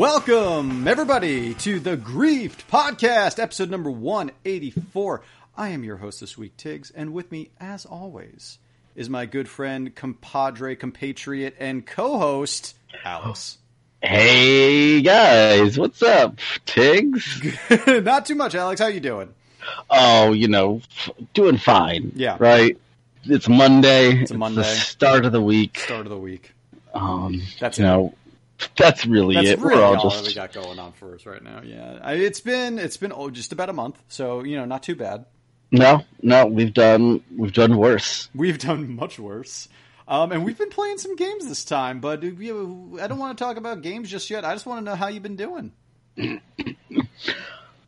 Welcome, everybody, to the Griefed Podcast, episode number 184. I am your host this week, Tiggs, and with me, as always, is my good friend, compadre, compatriot, and co host, Alex. Hey guys, what's up, Tiggs? Not too much, Alex. How you doing? Oh, you know, doing fine. Yeah. right. It's Monday. It's a Monday. the start of the week. Start of the week. Um, That's you know, that's really That's it. really We're all, all that we got going on for us right now. Yeah, I, it's been it's been oh, just about a month, so you know, not too bad. no, no. We've done we've done worse. We've done much worse. Um, and we've been playing some games this time, but you I don't want to talk about games just yet. I just want to know how you've been doing.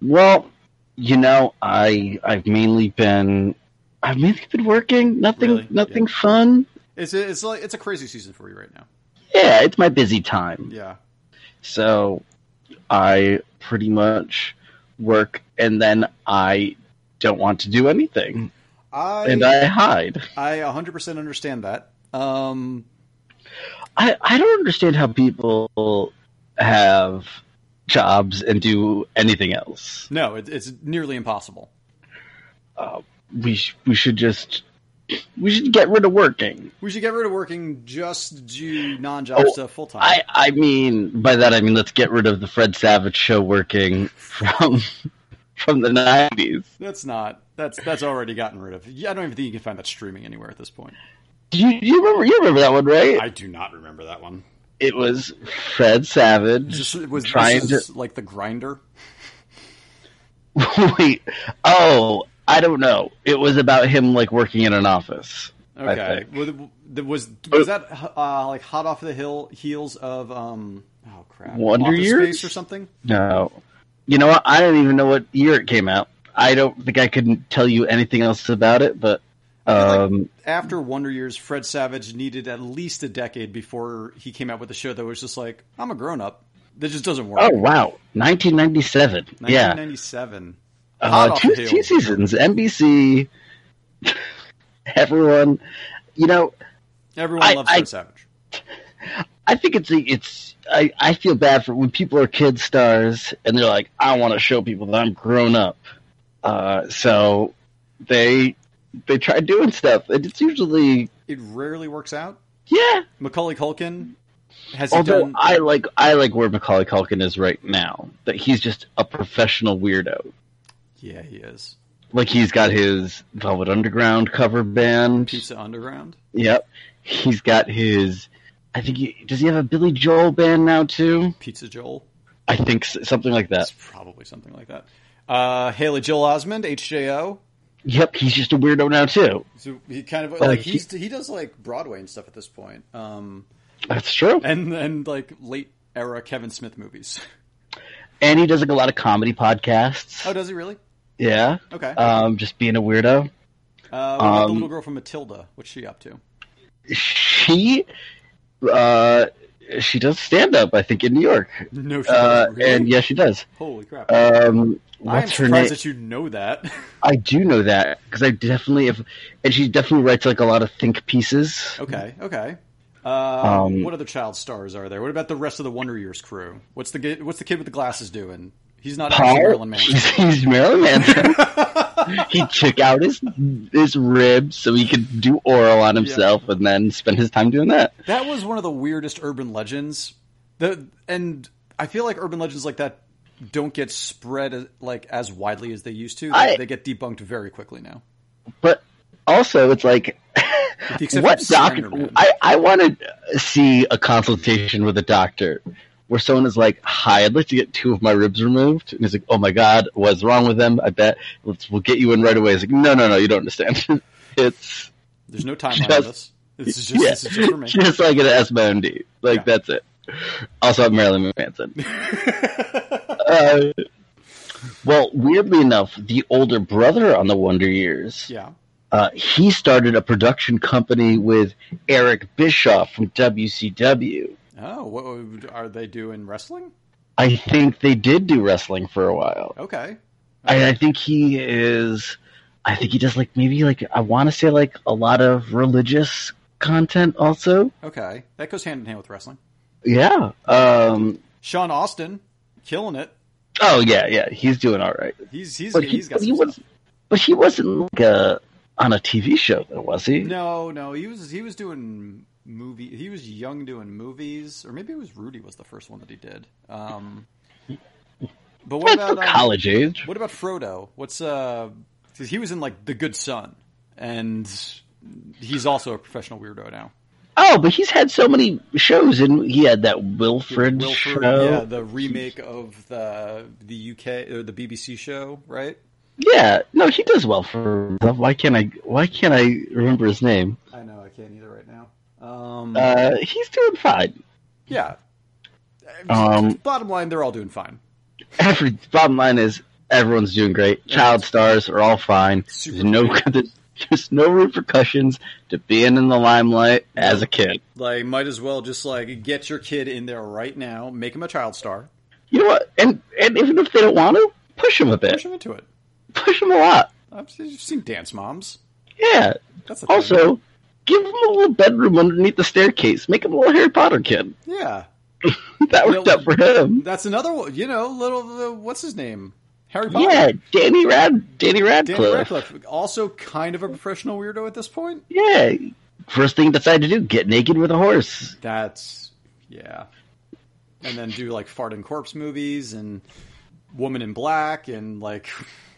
Well, you know, I I've mainly been I've mainly been working. Nothing Really? nothing Yeah. fun. It's it's like it's a crazy season for you right now. Yeah, it's my busy time. Yeah, So I pretty much work and then I don't want to do anything. I And I hide. I 100% understand that. Um, I, I don't understand how people have jobs and do anything else. no, it, it's nearly impossible. We sh- we should just we should get rid of working. We should get rid of working just do non-job Oh, stuff full time. I I mean by that I mean let's get rid of the Fred Savage show working from from the nineties. That's not that's that's already gotten rid of. Yeah, I don't even think you can find that streaming anywhere at this point. Do you, you remember you remember that one right? I do not remember that one. it was Fred Savage Just it was trying is like the grinder. Wait, oh, I don't know. It was about him like working in an office. Okay, was, was was that uh, like hot off the hill heels of um oh crap Wonder Office Years? Space or something? No, you know what? I don't even know what year it came out. I don't think I could tell you anything else about it. But feel like- um, After Wonder Years, Fred Savage needed at least a decade before he came out with a show that was just like I'm a grown up. That just doesn't work. oh wow, 1997. Yeah, 1997. Hot uh, two, two seasons. NBC. Everyone, you know, Everyone I- loves I- Savage. I think it's it's I, I feel bad for when people are kid stars and they're like, I want to show people that I'm grown up. Uh, so they they try doing stuff, and it's usually It rarely works out. yeah. Macaulay Culkin has Although done? I like I like where Macaulay Culkin is right now. That he's just a professional weirdo. Yeah, he is. Like he's got his Velvet Underground cover band. Pizza Underground. Yep. He's got his. I think he does. He have a Billy Joel band now too. Pizza Joel. I think s- something like that. It's probably something like that. Uh, Haley Joel Osment, HJO. Yep, he's just a weirdo now too. So he kind of Like, like he- he's he does like Broadway and stuff at this point. Um, That's true. and and like late era Kevin Smith movies. And he does like a lot of comedy podcasts. Oh, does he really? Yeah. Okay. Um, just being a weirdo. Uh, what about the um, little girl from Matilda? What's she up to? She, uh, she does stand up. I think in New York. No, she Uh. Really? and yes, she does. Holy crap! Um, what's her surprised name? that you know that. I do know that because I definitely have, and she definitely writes like a lot of think pieces. okay, okay. Uh, Um, what other child stars are there? What about the rest of the Wonder Years crew? What's the what's the kid with the glasses doing? He's not Paul, Marilyn Manson. he's, he's Marilyn Manson. he took out his his ribs so he could do oral on himself and then spend his time doing that. That was one of the weirdest urban legends. The and I feel like urban legends like that don't get spread as- like as widely as they used to. They, I- they get debunked very quickly now. But also, it's like, With the exception what doctor? I I want to see a consultation with a doctor where someone is like, "Hi, I'd like to get two of my ribs removed," and he's like, "Oh my god, what's wrong with them? I bet let's we'll get you in right away." He's like, "No, no, no, you don't understand. it's There's no timeline on this. This is just yeah, this is just for me. just like an SMD. Like Yeah. that's it." Also, I'm Marilyn Manson. uh, well, weirdly enough, the older brother on the Wonder Years, yeah. uh, he started a production company with Eric Bischoff from WCW. Oh, what are they doing wrestling? I think they did do wrestling for a while. Okay. I, I think he is. I think he does like maybe like I want to say like a lot of religious content also. Okay. That goes hand in hand with wrestling. Yeah. Um, Sean Astin, killing it. Oh yeah, yeah, he's doing all right. He's he's But he, he's got but he was, but he wasn't like a, on a TV show, though, was he? No, no, he was he was doing movie. He was young doing movies, or maybe it was Rudy was the first one that he did. Um, but what That's about um, college age. What about Frodo? What's uh? 'cause he was in like The Good Son, and he's also a professional weirdo now. Oh, but he's had so many shows, and he had that Wilfred, Wilford, show. yeah, the remake of the the UK or the BBC show, right? Yeah, no, he does well for himself. Why can't I? Why can't I remember his name? I know I can't either right now. Um, Uh, he's doing fine. yeah. Um, Bottom line, they're all doing fine. Every bottom line is everyone's doing great. Child stars are all fine. Super There's no there's, there's no repercussions to being in the limelight as a kid. Like, might as well just like get your kid in there right now, make him a child star, You know what? And and even if they don't want to, push them a bit. push him into it. Push them a lot. I've seen, Dance Moms. Yeah. That's a thing. Give him a little bedroom underneath the staircase. Make him a little Harry Potter kid. yeah, that worked out for him. that's another one. You know, little uh, what's his name? Harry Potter. Yeah, Danny Rad, Danny Radcliffe. Danny Radcliffe, also kind of a professional weirdo at this point. Yeah. First thing he decided to do, get naked with a horse. That's yeah, and then do like fart and corpse movies and Woman in Black and like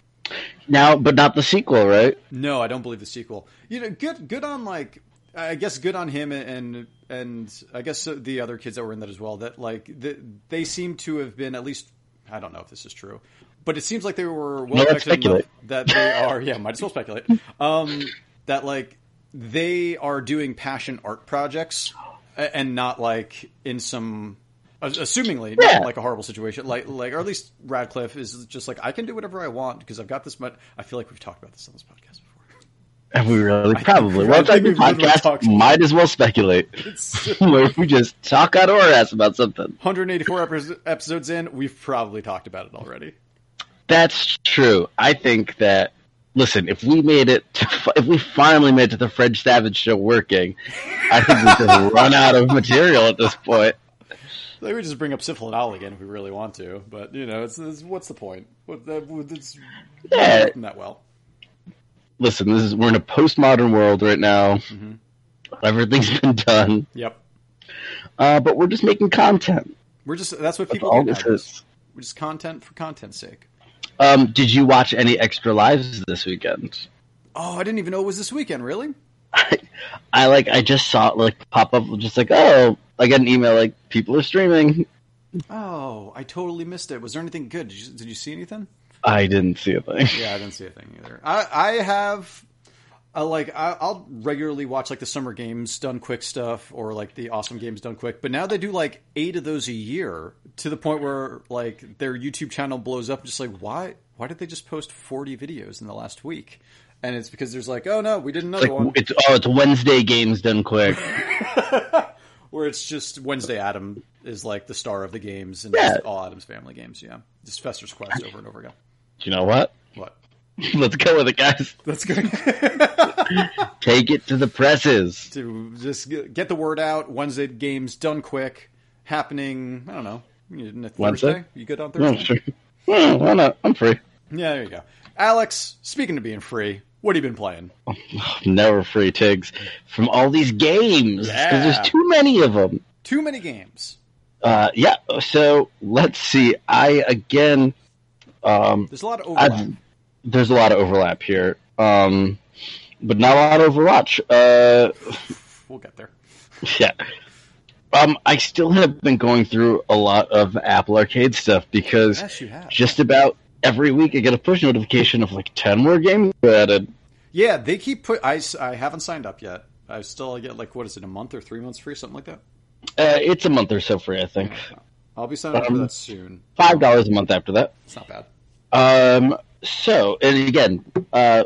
Now, but not the sequel, right? no, I don't believe the sequel. You know, good good on like I guess good on him and and I guess the other kids that were in that as well. That like the, they seem to have been at least I don't know if this is true, but it seems like they were well let's connected enough speculate. that they are yeah might as well speculate um, that like they are doing passion art projects and not like in some assumingly not Yeah. like a horrible situation like like or at least Radcliffe is just like I can do whatever I want because I've got this much I feel like we've talked about this on this podcast before Have we really? Probably. Well, it's like we've literally talked- podcast. Might as well speculate. Where we just talk out of our ass about something. 184 episodes in we've probably talked about it already That's true. I think that. Listen, if we made it, to, if we finally made it to the Fred Savage show working, I think we just run out of material at this point. We just bring up Syphil and Ollie again if we really want to, but you know, it's, it's what's the point? What that it's Yeah. not that well. Listen, this is we're in a postmodern world right now. Mm-hmm. Everything's been done, Yep, uh, but we're just making content. we're just that's what That's people all do this is. We're just content for content's sake. Um, did you watch any extra lives this weekend? Oh, I didn't even know it was this weekend. Really? I like I just saw it like pop up, just like oh, I got an email like people are streaming. Oh, I totally missed it. Was there anything good? Did you, did you see anything? I didn't see a thing. Yeah, I didn't see a thing either. I I have. Uh, like I, I'll regularly watch like the summer games done quick stuff or like the awesome games done quick, but now they do like eight of those a year to the point where like their YouTube channel blows up. Just like why why did they just post forty videos in the last week? And it's because there's like oh no we did another Like one it's oh, it's Wednesday games done quick. where it's just Wednesday Adam is like the star of the games and Yeah. all Addams family games. Yeah, just Fester's Quest over and over again. you know what? What? Let's go with it, guys. That's good. Take it to the presses. to just get the word out. Wednesday games done quick, happening. I don't know. Thursday. Wednesday? You good on Thursday? sure. Yeah, why not? I'm free. Yeah, there you go. Alex, speaking of being free, what have you been playing? Never free, Tigs. From all these games, because Yeah. there's too many of them. Too many games. Uh, yeah. So let's see. I again, um, There's a lot of overlap. I've, there's a lot of overlap here, um, but not a lot of Overwatch. Uh, we'll get there. yeah. Um, I still have been going through a lot of Apple Arcade stuff because Yes, just about every week I get a push notification of like ten more games added. Yeah, they keep put. I, I haven't signed up yet. I still get like what is it, a month or three months free, something like that. Uh, it's a month or so free, I think. I'll be signing up for Um, that soon. Five dollars a month after that. It's not bad. Um, so, and again, uh,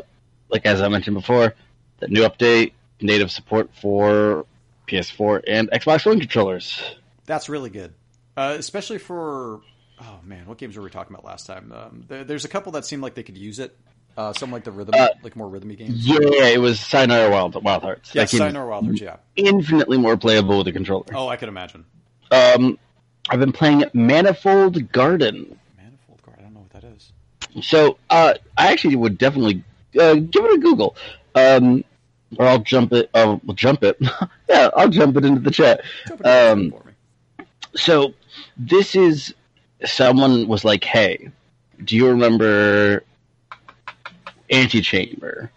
like as I mentioned before, the new update, native support for PS4 and Xbox One controllers. That's really good, uh, especially for. Oh man, what games were we talking about last time? Um, there, there's a couple that seem like they could use it. Uh, some like the rhythm, Uh, like more rhythmy games. Yeah, it was Sayonara Wild, Wild Hearts. Yeah, Sayonara Wild Hearts, yeah. infinitely more playable with a controller. Oh, I can imagine. Um, I've been playing Manifold Garden. Manifold Guard. I don't know what that is. So uh, I actually would definitely uh, give it a Google, um, or I'll jump it. Will jump it. yeah, I'll jump it into the chat. Jump it in Um. So this is someone was like, "Hey, do you remember Antichamber?"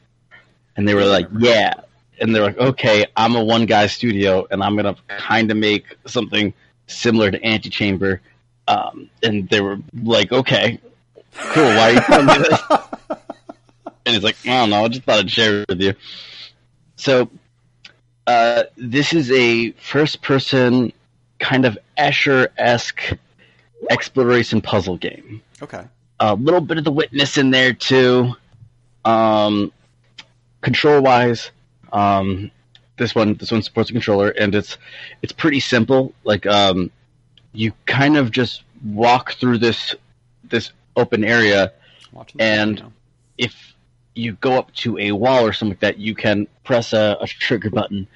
And they were like, "Yeah." And they're like, "Okay, I'm a one guy studio, and I'm gonna kind of make something similar to Antichamber." Um, and they were like, "Okay, cool. Why are you telling me this?" And he's like, "I don't know. I just thought I'd share it with you." So, uh, this is a first-person kind of Escher esque exploration puzzle game. Okay. A little bit of the witness in there too. Um, control wise, um, this one this one supports a controller and it's it's pretty simple. Like um, you kind of just walk through this this open area. And- video. If you go up to a wall or something like that, you can press a, a trigger button,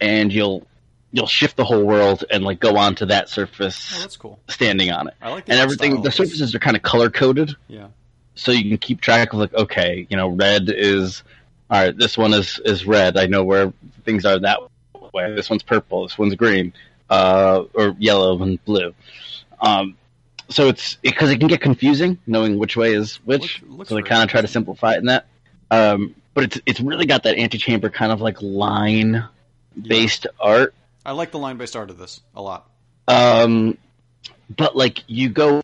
and you'll you'll shift the whole world and like go onto that surface Oh, that's cool. standing on it. I like And everything, the surfaces are kind of color coded, Yeah. so you can keep track of like, okay, you know, red is all right. This one is is red. I know where things are that way. This one's purple. This one's green, uh, or yellow and blue. Um, so it's because it can get confusing knowing which way is which. Looks so they kind of try to simplify it in that. Um, but it's it's really got that Antichamber kind of like line based art. I like the line based art of this a lot. Um, but like you go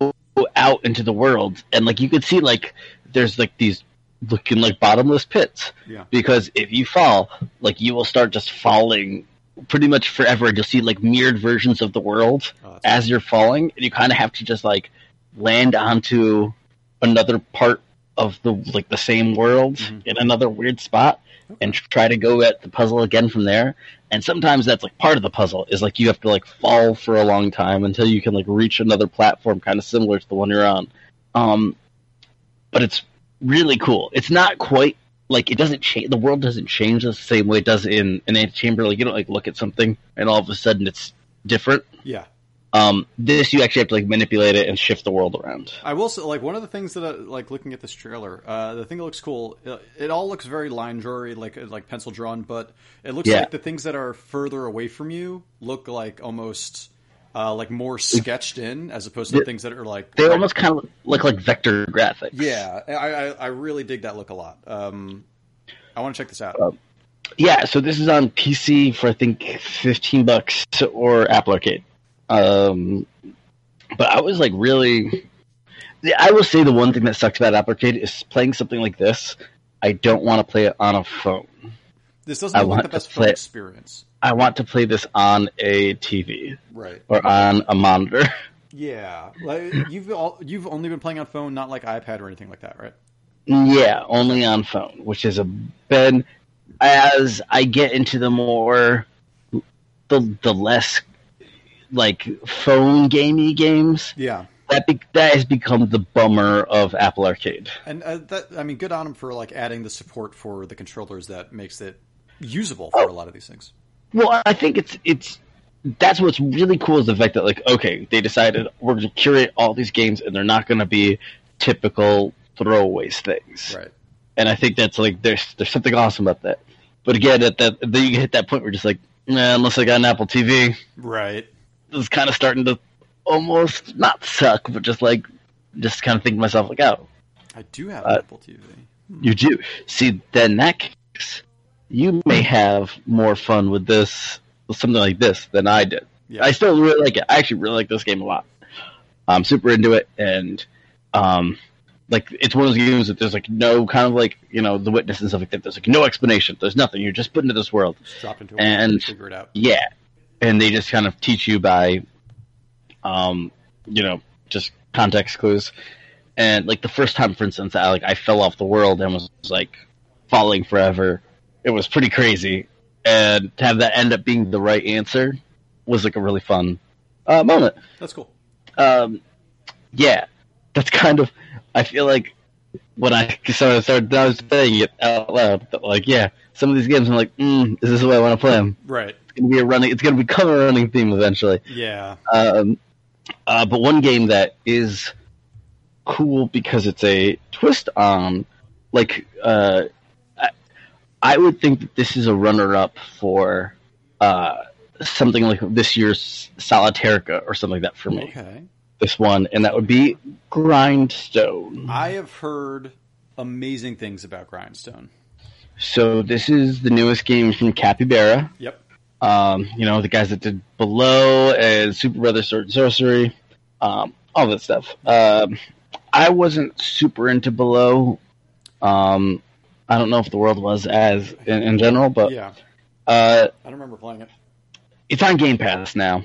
out into the world and like you could see like there's like these looking like bottomless pits Yeah. because if you fall like you will start just falling pretty much forever and you'll see like mirrored versions of the world Oh, as you're falling and you kind of have to just like land onto another part of the like the same world Mhm. in another weird spot and try to go at the puzzle again from there. And sometimes that's like part of the puzzle is like you have to like fall for a long time until you can like reach another platform kind of similar to the one you're on. Um but it's really cool. It's not quite like it doesn't change the world doesn't change the same way it does in an Antichamber. Like you don't like look at something and all of a sudden it's different. Yeah. Um, this you actually have to like manipulate it and shift the world around. I will say, like one of the things that, I, like looking at this trailer, uh, the thing that looks cool. uh, It all looks very line drawery, like like pencil drawn, but it looks Yeah. like the things that are further away from you look like almost uh, like more sketched in, as opposed to Yeah. things that are like They right- almost kind of look like vector graphics. Yeah, I, I I really dig that look a lot. Um, I want to check this out. Uh, Yeah, so this is on PC for I think fifteen bucks or Apple Arcade. Um, but I was like really, I will say the one thing that sucks about Apple Arcade is playing something like this. I don't want to play it on a phone. This doesn't I like want the best phone play- experience, I want to play this on a TV right? or on a monitor. Yeah, like you've all, you've only been playing on phone, not like iPad or anything like that, right? Yeah, only on phone, which is a been as I get into the more the the less like phone gamey games Yeah, that be, that has become the bummer of Apple Arcade. and uh, that I mean, good on them for like adding the support for the controllers that makes it usable for a lot of these things. Well, I think it's it's that's what's really cool is the fact that like okay, they decided we're going to curate all these games and they're not going to be typical throwaways things. Right. and I think that's like there's there's something awesome about that. But again, at that then you hit that point where you're just like, nah, unless I got an Apple TV, Right. It's kind of starting to almost not suck, but just like just kind of think to myself like, oh, I do have Uh, Apple TV. you do see. Then that case, you may have more fun with this with something like this than I did. Yeah. I still really like it. I actually really like this game a lot. I'm super into it, and um, like it's one of those games that there's like no kind of like you know the witness and stuff like that. There's like no explanation. There's nothing. You're just put into this world. Just drop into and figure it out. Yeah, and they just kind of teach you by, um, you know, just context clues. And like the first time, for instance, I like I fell off the world and was like falling forever. It was pretty crazy, and to have that end up being the right answer was like a really fun uh, moment. That's cool. Um, yeah, that's kind of. I feel like when I started, started I was saying it out loud, like, yeah, some of these games, I'm like, mm, is this the way I want to play them? Right. It's gonna be a running. It's gonna become a running theme eventually. Yeah. Um, Uh, but one game that is cool because it's a twist on, like, uh, I, I would think that this is a runner-up for uh, something like this year's Solitairica or something like that for me. Okay. This one, and that would be Grindstone. I have heard amazing things about Grindstone. So this is the newest game from Capybara. Yep. Um, you know, the guys that did Below and Super Brothers Sword and Sorcery, um, all that stuff. Um, I wasn't super into Below. Um, I don't know if the world was as in, in general, but Yeah. uh, I don't remember playing it. it's on Game Pass now.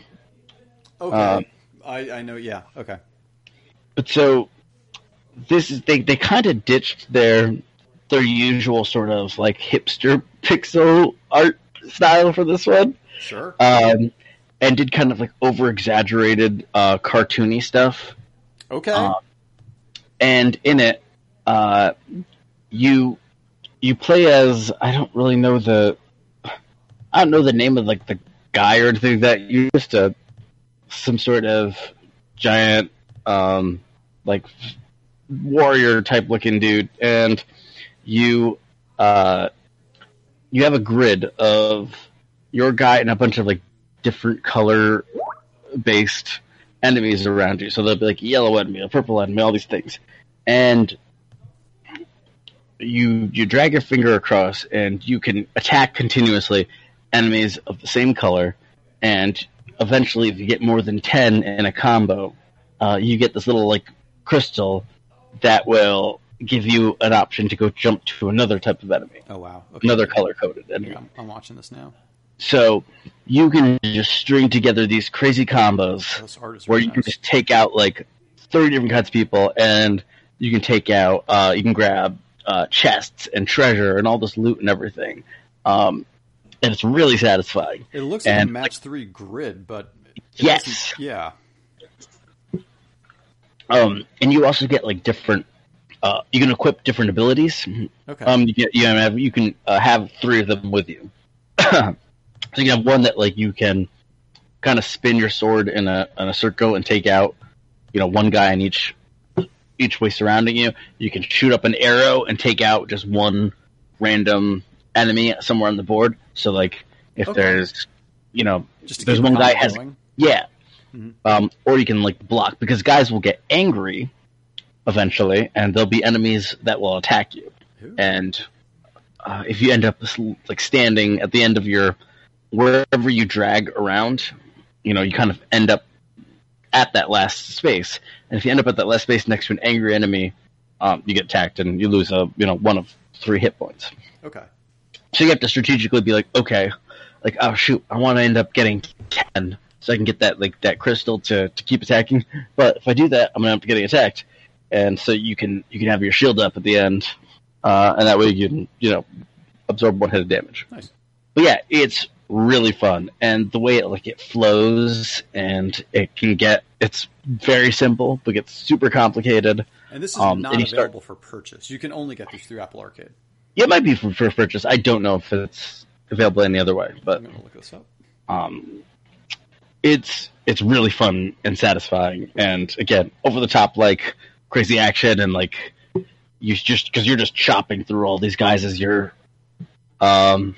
Okay. Uh, I, I know. Yeah. Okay. But so this is they they kind of ditched their their usual sort of like hipster pixel art style for this one. Sure. um, and did kind of like over exaggerated uh, cartoony stuff. okay. uh, And in it, uh, you you play as I don't really know the I don't know the name of like the guy or anything like that. You're just a some sort of giant um, like warrior type looking dude, and you uh, you have a grid of your guy and a bunch of like different color based enemies around you. So they'll be like yellow enemy, a purple enemy, all these things, and you you drag your finger across and you can attack continuously enemies of the same color, and eventually, if you get more than ten in a combo, uh, you get this little like crystal that will give you an option to go jump to another type of enemy, oh wow. Okay. another color coded enemy. Yeah, I'm, I'm watching this now. So you can just string together these crazy combos Oh, this art is where really you can just take out like 30 different kinds of people and you can take out, uh, you can grab uh, chests and treasure and all this loot and everything. Um, and it's really satisfying. It looks like a match three grid, but Yes. Yeah. Um, and you also get like different, uh, you can equip different abilities. Okay. Um, you get you can have you can uh, have three of them with you. so you can have one that like you can kind of spin your sword in a in a circle and take out, you know, one guy in each each way surrounding you. You can shoot up an arrow and take out just one random enemy somewhere on the board. So like if Okay. there's you know Just there's one guy combo has going. yeah. Mhm. Um, or you can like block because guys will get angry eventually, and there'll be enemies that will attack you. Ooh. And uh, if you end up like standing at the end of your wherever you drag around, you know, you kind of end up at that last space. And if you end up at that last space next to an angry enemy, um, you get attacked and you lose a you know one of three hit points. Okay. So you have to strategically be like, okay, like oh shoot, I want to end up getting ten, so I can get that like that crystal to, to keep attacking. But if I do that, I'm gonna end up getting attacked, and so you can you can have your shield up at the end, uh, and that way you can you know absorb one hit of damage. Nice. But yeah, it's really fun, and the way it like it flows and it can get it's very simple, but gets super complicated. And this is Um, not you start- available for purchase. You can only get these through Apple Arcade. Yeah, it might be for, for purchase. I don't know if it's available any other way, but I'm gonna look this up. um, it's it's really fun and satisfying, and again, over the top like crazy action and like you just because you're just chopping through all these guys as you're um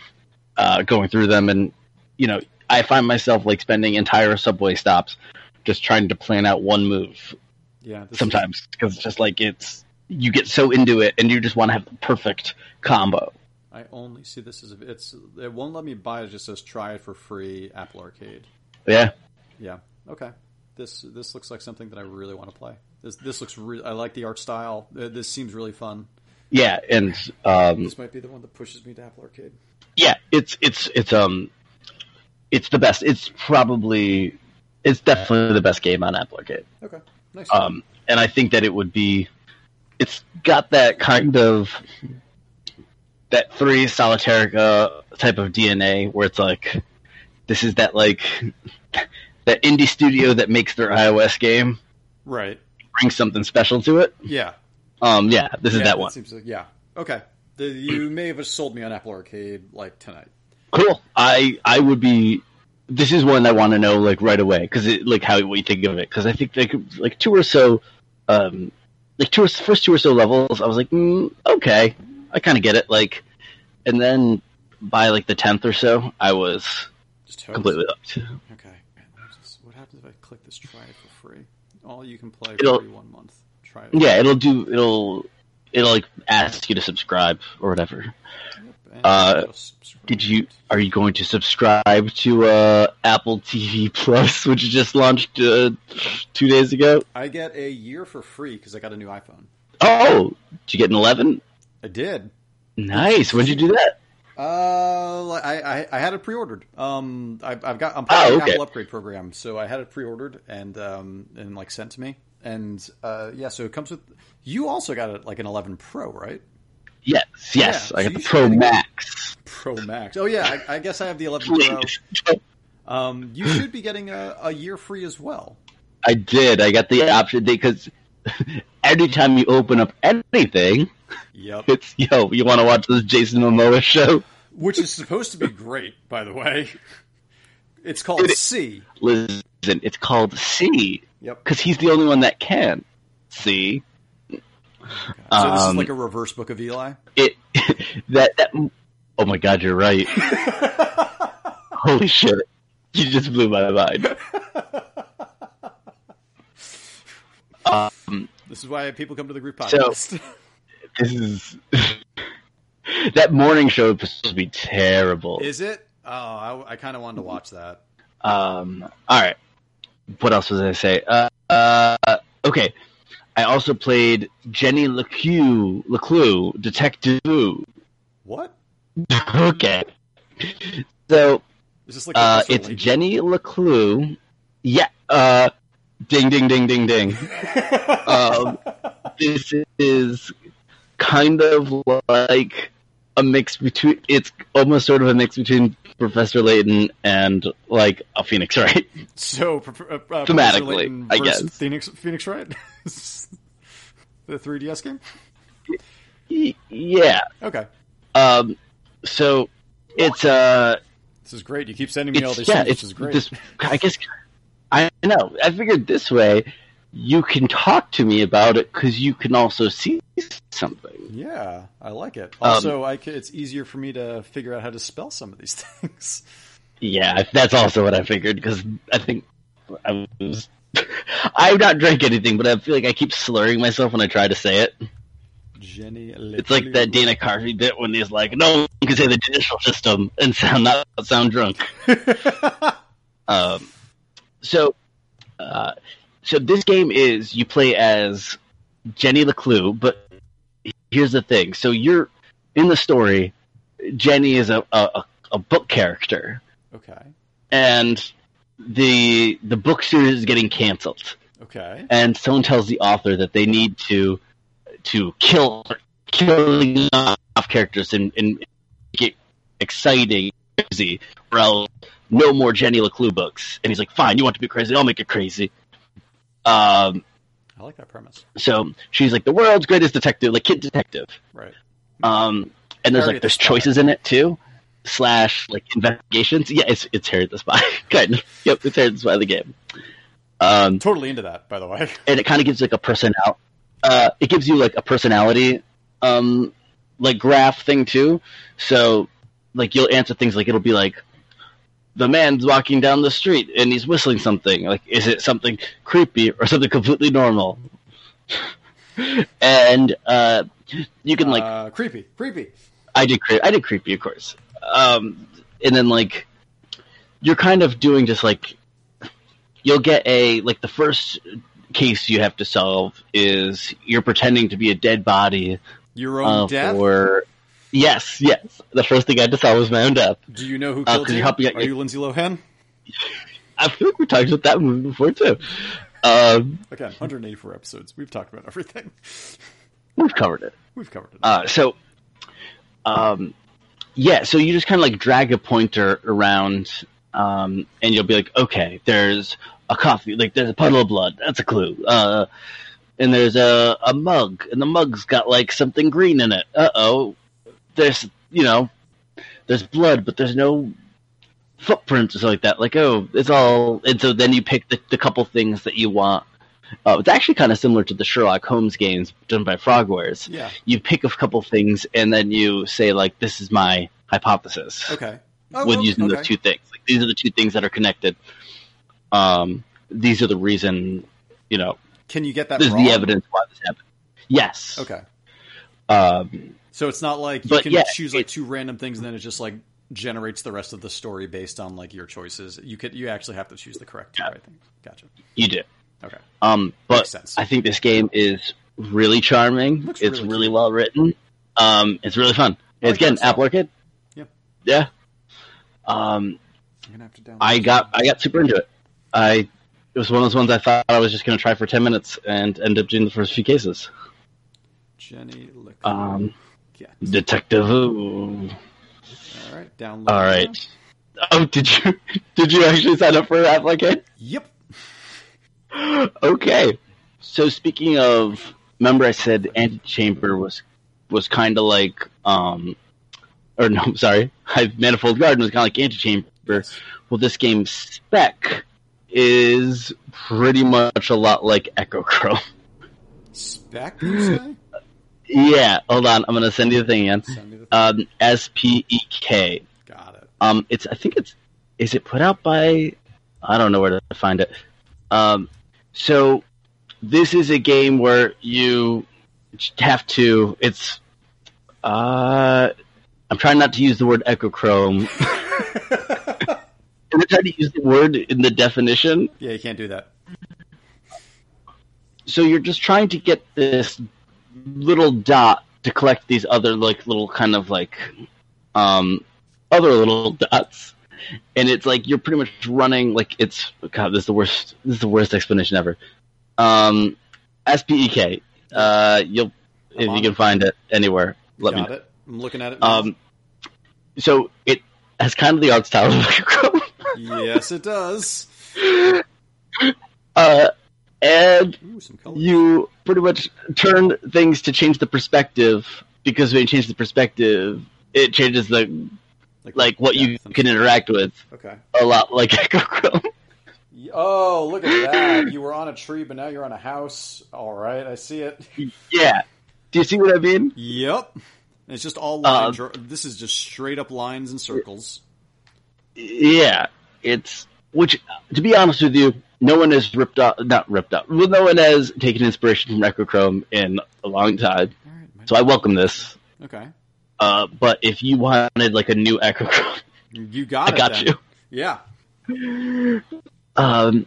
uh, going through them, and you know I find myself like spending entire subway stops just trying to plan out one move Yeah. Sometimes because it's just like it's you get so into it and you just want to have the perfect combo. I only see this as a, it's. It won't let me buy it. It just says try it for free. Apple Arcade. Yeah. Yeah. Okay. This this looks like something that I really want to play. This this looks. Re- I like the art style. Uh, This seems really fun. Yeah, and um, This might be the one that pushes me to Apple Arcade. yeah, it's it's it's um, it's the best. It's probably it's definitely the best game on Apple Arcade. Okay. Nice. Um, and I think that it would be. It's got that kind of that three Solitairica type of DNA where it's like this is that like that indie studio that makes their iOS game right. Brings something special to it. Yeah. Um, yeah, this is yeah, that one. Seems like, yeah. Okay. The, you may have sold me on Apple Arcade like tonight. Cool. I I would be this is one I want to know like right away because it like how what you think of it because I think like like two or so, um, like two or, first two or so levels I was like mm, okay I kind of get it like, and then by like the tenth or so I was Just completely hooked. Okay. What happens if I click this try it for free? All you can play It'll- for one month. Try it. Yeah, it'll do it'll it'll like ask you to subscribe or whatever. Yep, Uh. Did you are you going to subscribe to uh, Apple TV Plus, which just launched uh, two days ago? I get a year for free because I got a new iPhone. Oh, did you get an eleven? I did. Nice. When'd you do that? Uh, I, I I had it pre-ordered. Um, I've, I've got I'm part Oh, of the okay. Apple upgrade program, so I had it pre-ordered and um and like sent to me. And uh, yeah, so it comes with. You also got it like an 11 Pro, right? Yes, yes. Yeah, I so got the Pro. Max. Pro Max. Oh yeah, I, I guess I have the 11 Pro. Um, you should be getting a, a year free as well. I did. I got the option because anytime you open up anything, Yep. it's yo, you want to watch this Jason Momoa show? Which is supposed to be great, by the way. It's called See. Listen, it's called See Yep. because he's the only one that can see So this is Um, like a reverse book of Eli. it. that that. Oh my God, you're right. Holy shit! You just blew my mind. Um, This is why people come to the group So- podcast. this is that morning show was supposed to be terrible. is it? Oh, I, I kind of wanted to watch that. Um, all right. What else was I say? Uh, uh, okay. I also played Jenny LeClue, LeClue Detective. What? okay. So Is this like uh, it's? Jenny LeClue. Yeah. Uh, ding, ding, ding, ding, ding. um, this is kind of like a mix between. It's almost sort of a mix between Professor Layton and like a Phoenix, right? So, uh, Thematically, I guess. Phoenix, Phoenix Wright, the 3DS game. Yeah. Okay, Um, so it's uh, this is great. You keep sending me all these yeah, things, it's which is great. this. I guess I know. I figured this way you can talk to me about it because you can also see something. Yeah, I like it. Um, Also, I c it's easier for me to figure out how to spell some of these things. Yeah, that's also what I figured because I think I was. I've not drank anything, but I feel like I keep slurring myself when I try to say it. Jenny, It's like that Dana Carvey bit when he's like, "No one can say the judicial system and sound not sound drunk." Um, so, uh, so this game is you play as Jenny LeClue, but here's the thing: so you're in the story. Jenny is a a, a book character, okay, and the the book series is getting canceled. okay, And someone tells the author that they need to to kill killing off characters and, and it exciting, crazy, or else no more Jenny LeClue books. And he's like, "Fine, you want to be crazy? I'll make it crazy." Um, I like that premise. so she's like the world's greatest detective, like kid detective. Right. Um, and there's like there's choices in it too, slash like investigations. Yeah, it's it's Harriet the Spy, kind of. Yep, it's Harriet the Spy the game. Um, Totally into that, by the way. and it kind of gives like a personal. Uh, it gives you like a personality, um, like graph thing too. So, like you'll answer things like it'll be like, the man's walking down the street and he's whistling something. Like, is it something creepy or something completely normal? and uh, you can like uh, creepy, creepy. I did cre- I did creepy, of course. Um, and then like you're kind of doing just like you'll get a like the first case you have to solve is you're pretending to be a dead body Your own uh, death. for yes yes the first thing I to solve was my own death. Do you know who uh, killed 'cause you? you're helping out Are you Lindsay Lohan? I feel like we talked about that movie before too. Um, Again, 184 episodes. We've talked about everything. we've covered it. We've covered it. Uh, so, um, yeah, so you just kind of like drag a pointer around, um, and you'll be like, okay, there's a coffee, like there's a puddle of blood. That's a clue. Uh, and there's a, a mug, and the mug's got like something green in it. Uh oh. There's, you know, there's blood, but there's no footprints or something like that. Like, oh, it's all. And so then you pick the, the couple things that you want. Uh, it's actually kind of similar to the Sherlock Holmes games done by Frogwares. Yeah. You pick a couple things and then you say like, "This is my hypothesis." Okay. Oh, with well, using okay. those two things. Like these are the two things that are connected. Um, these are the reason. You know, Can you get that this is the evidence why this happened. Yes. Okay. Um, So it's not like you But can yeah, choose like two random things and then it just like generates the rest of the story based on like your choices. You could you actually have to choose the correct Yeah. I think. Gotcha. you do. Okay. Um, but Makes sense. I think this game is really charming. Looks it's really really well written. Um, it's really fun. It's like again that style. Apple Arcade. Yep. Yeah. Um, I'm gonna have to download I got I got super into it. I it was one of those ones I thought I was just going to try for ten minutes and end up doing the first few cases. Jenny Lick. Um, yeah. Detective. Ooh. All right. Download. All right. Oh, did you did you actually sign up for Apple Arcade? Yep. okay. So speaking of, remember I said Antichamber was was kind of like, um, or no, sorry, I Manifold Garden was kind of like Antichamber. Well, this game Spek is pretty much a lot like Echo Chrome. Spek, you say? yeah, hold on, I'm gonna send you the thing again. The Um, S P E K. Got it. Um, it's I think it's is it put out by I don't know where to find it. Um, so this is a game where you have to. It's uh, I'm trying not to use the word echochrome. I'm trying to use the word in the definition. Yeah, you can't do that. So you're just trying to get this little dot to collect these other like little kind of like um other little dots. And it's like you're pretty much running like it's God, this is the worst this is the worst explanation ever. Um S P E K. Uh you'll if you can find it anywhere, let Got me it. I'm looking at it. now. Um so it has kind of the art style of yes, it does. uh and Ooh, you pretty much turn things to change the perspective because when you change the perspective, it changes the like what you can interact with Okay. a lot like echochrome. Oh, look at that! You were on a tree, but now you're on a house. All right, I see it. yeah. Do you see what I mean? Yep. And It's just all Uh, lines. this is just straight up lines and circles. Yeah. It's which to be honest with you, no one has ripped off not ripped off. Well, no one has taken inspiration from echochrome in a long time. Right. So I welcome this. okay. Uh, but if you wanted like a new echochrome, You got I it. I got then. you. Yeah. Um,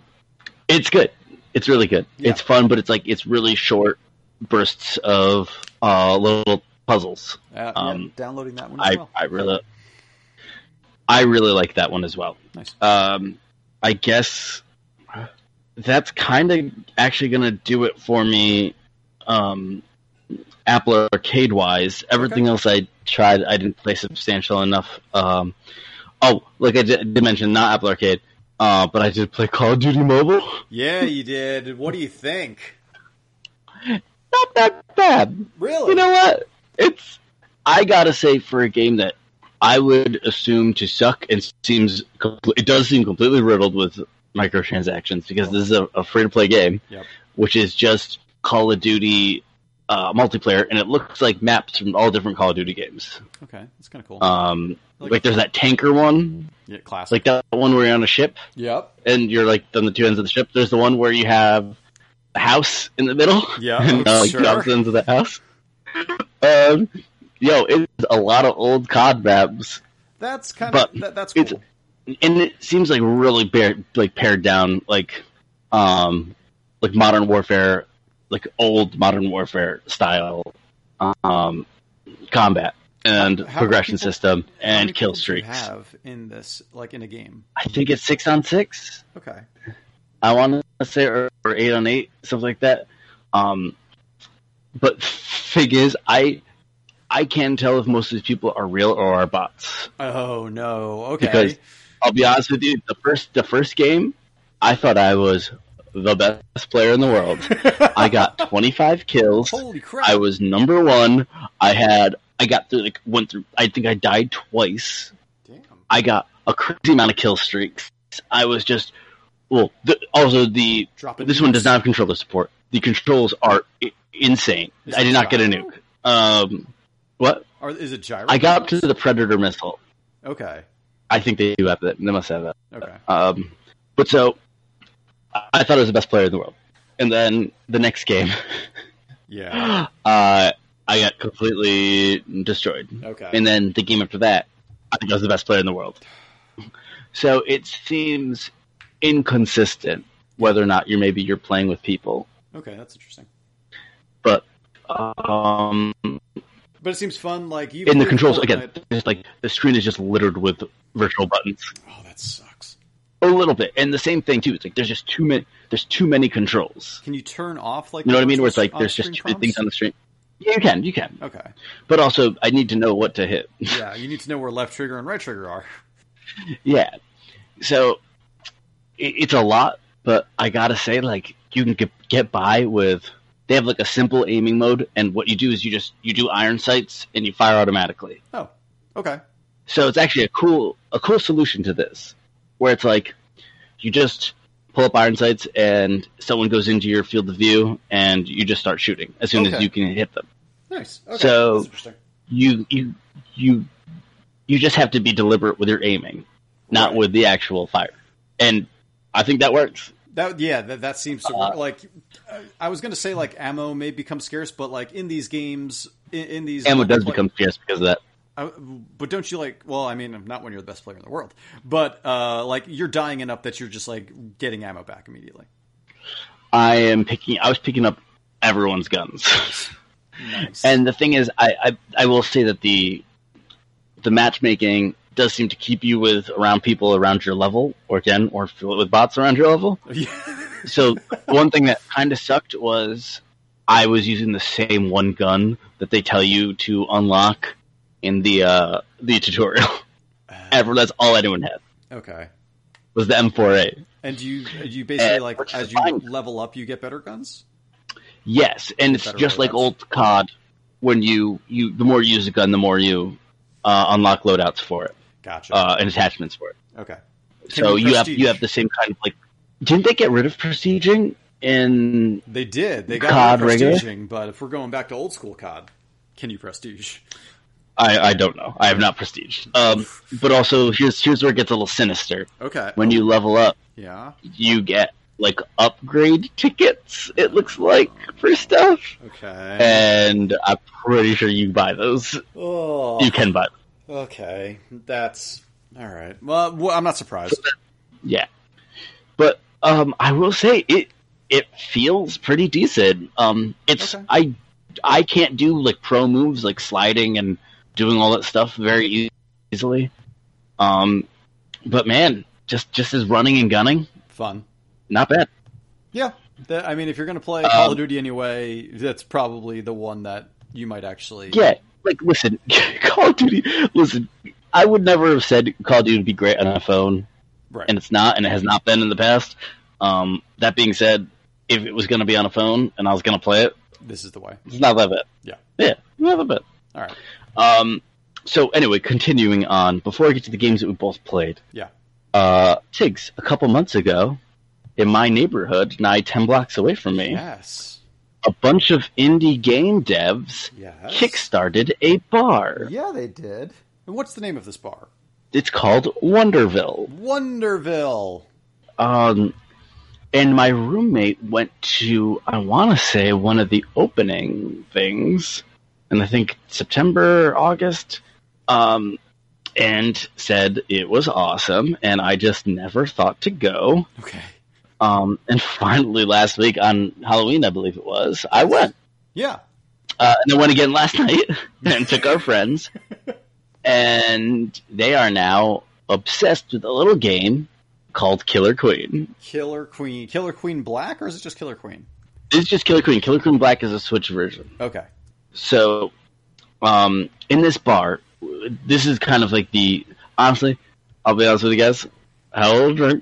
it's good. It's really good. Yeah. It's fun, but it's like it's really short bursts of uh, little puzzles. Uh, Um, yeah. Downloading that one as I well. I really I really like that one as well. Nice. Um, I guess that's kind of actually going to do it for me. Um, Apple Arcade wise, everything Okay. else I tried, I didn't play substantial enough. Um, oh, like I did, did mention, not Apple Arcade, uh, but I did play Call of Duty Mobile. Yeah, you did. What do you think? Not that bad. Really? You know what? It's I gotta say for a game that I would assume to suck and seems it does seem completely riddled with microtransactions because this is a, a free to play game, Yep. which is just Call of Duty uh, multiplayer, and it looks like maps from all different Call of Duty games. Okay, that's kind of cool. Um, Like- like, there's that tanker one, yeah, classic. like that one where you're on a ship yep. and you're like on the two ends of the ship. There's the one where you have a house in the middle. Yeah, and uh, like sure. the opposite ends of the house. Um, yo, it's a lot of old COD maps, That's kind of that, that's cool. And it seems like really bare, like pared down, like um, like modern warfare, like old modern warfare style um, combat and How many progression people- system and kill people do you streaks. have in this, like in a game? I think it's six on six. Okay. I want to say or, or eight on eight, something like that. Um, but thing is, I I can't tell if most of these people are real or are bots. Oh no. Okay. Because I'll be honest with you, the first the first game, I thought I was the best player in the world. I got 25 kills. Holy crap! I was number one. I had I got through like went through. I think I died twice. Damn. I got a crazy amount of kill streaks. I was just well. The, also, the Dropping this one does not have controller support. The controls are I- insane. Is I did not get a nuke. Um, what? Or is it gyro? I got up to the Predator missile. Okay. I think they do have that. They must have that. Okay. Um, but so I- thought I was the best player in the world, and then the next game, Yeah. uh, I got completely destroyed. Okay. And then the game after that, I think I was the best player in the world. So it seems inconsistent whether or not you're maybe you're playing with people, okay, that's interesting. but um, But it seems fun. Like you in the controls again, it's like the screen is just littered with virtual buttons. Oh, that sucks. A little bit, and the same thing too. It's like there's just too many. There's too many controls. Can you turn off like You know what I mean? Where it's like there's just too many things on the screen. Yeah, you can, you can. Okay. But also, I need to know what to hit. Yeah, you need to know where left trigger and right trigger are. yeah. So it, it's a lot, but I gotta say, like, you can get, get by with. They have like a simple aiming mode, and what you do is you just you do iron sights and you fire automatically. Oh, okay. So it's actually a cool a cool solution to this, where it's like you just pull up iron sights and someone goes into your field of view and you just start shooting as soon Okay. as you can hit them. Nice. Okay. So- You you you you just have to be deliberate with your aiming, not Right. with the actual fire. And I think that works. That yeah, that, that seems to Uh, work. Like, uh, I was gonna say like ammo may become scarce, but like in these games, in, in these Ammo does play- become scarce because of that. Uh, but don't you like? Well, I mean, not when you're the best player in the world, but uh, like you're dying enough that you're just like getting ammo back immediately. I am picking. I was picking up everyone's guns. Nice. And the thing is, I, I I will say that the the matchmaking does seem to keep you with around people around your level, or again, or fill it with bots around your level. yeah. So one thing that kind of sucked was I was using the same one gun that they tell you to unlock in the uh, the tutorial. Ever that's all anyone had okay. was the M4A. And do you you basically Uh, like as you fine. level up, you get better guns. Yes, and it's just like old COD. When you you the more you use a gun, the more you uh, unlock loadouts for it Gotcha. uh, and attachments for it. okay. so you you have you have the same kind of like. Didn't they get rid of prestiging in? They did. They got COD rid of regular? but if we're going back to old school COD, can you prestige? I, I don't know. I have not prestige. Um, but also here's here's where it gets a little sinister. Okay. When you level up, yeah. you get like upgrade tickets. It looks like for stuff, Okay. and I'm pretty sure you buy those. oh. You can buy. Them. Okay. That's all right. Well, I'm not surprised. Yeah, but um, I will say it it feels pretty decent. Um, it's Okay. I I can't do like pro moves like sliding and doing all that stuff very e- easily. Um, but man, just just as running and gunning, Fun. not bad. Yeah. That, I mean, if you're going to play Um, Call of Duty anyway, that's probably the one that you might actually. Yeah, like listen, Call of Duty. Listen, I would never have said Call of Duty would be great on a phone, Right. and it's not, and it has not been in the past. Um, that being said, if it was going to be on a phone and I was going to play it, this is the way. it's not that bad. Yeah. yeah, not that bad. All right. Um, so anyway, continuing on, before I get to the games that we both played, Yeah. uh, Tiggs, a couple months ago, in my neighborhood, nigh ten blocks away from me, Yes. A bunch of indie game devs Yes. kickstarted a bar. Yeah, they did. And what's the name of this bar? It's called Wonderville. Wonderville. Um, and my roommate went to, I want to say, one of the opening things, and I think September, August, um, and said it was awesome, and I just never thought to go. Okay. Um, and finally, last week on Halloween, I believe it was, I went. Yeah. Uh, and then went again last night and took our friends, and they are now obsessed with a little game called Killer Queen. Killer Queen. Killer Queen Black, or is it just Killer Queen? It's just Killer Queen. Killer Queen Black is a Switch version. Okay. So, um, in this bar, this is kind of like the honestly, I'll be honest with you guys. How old are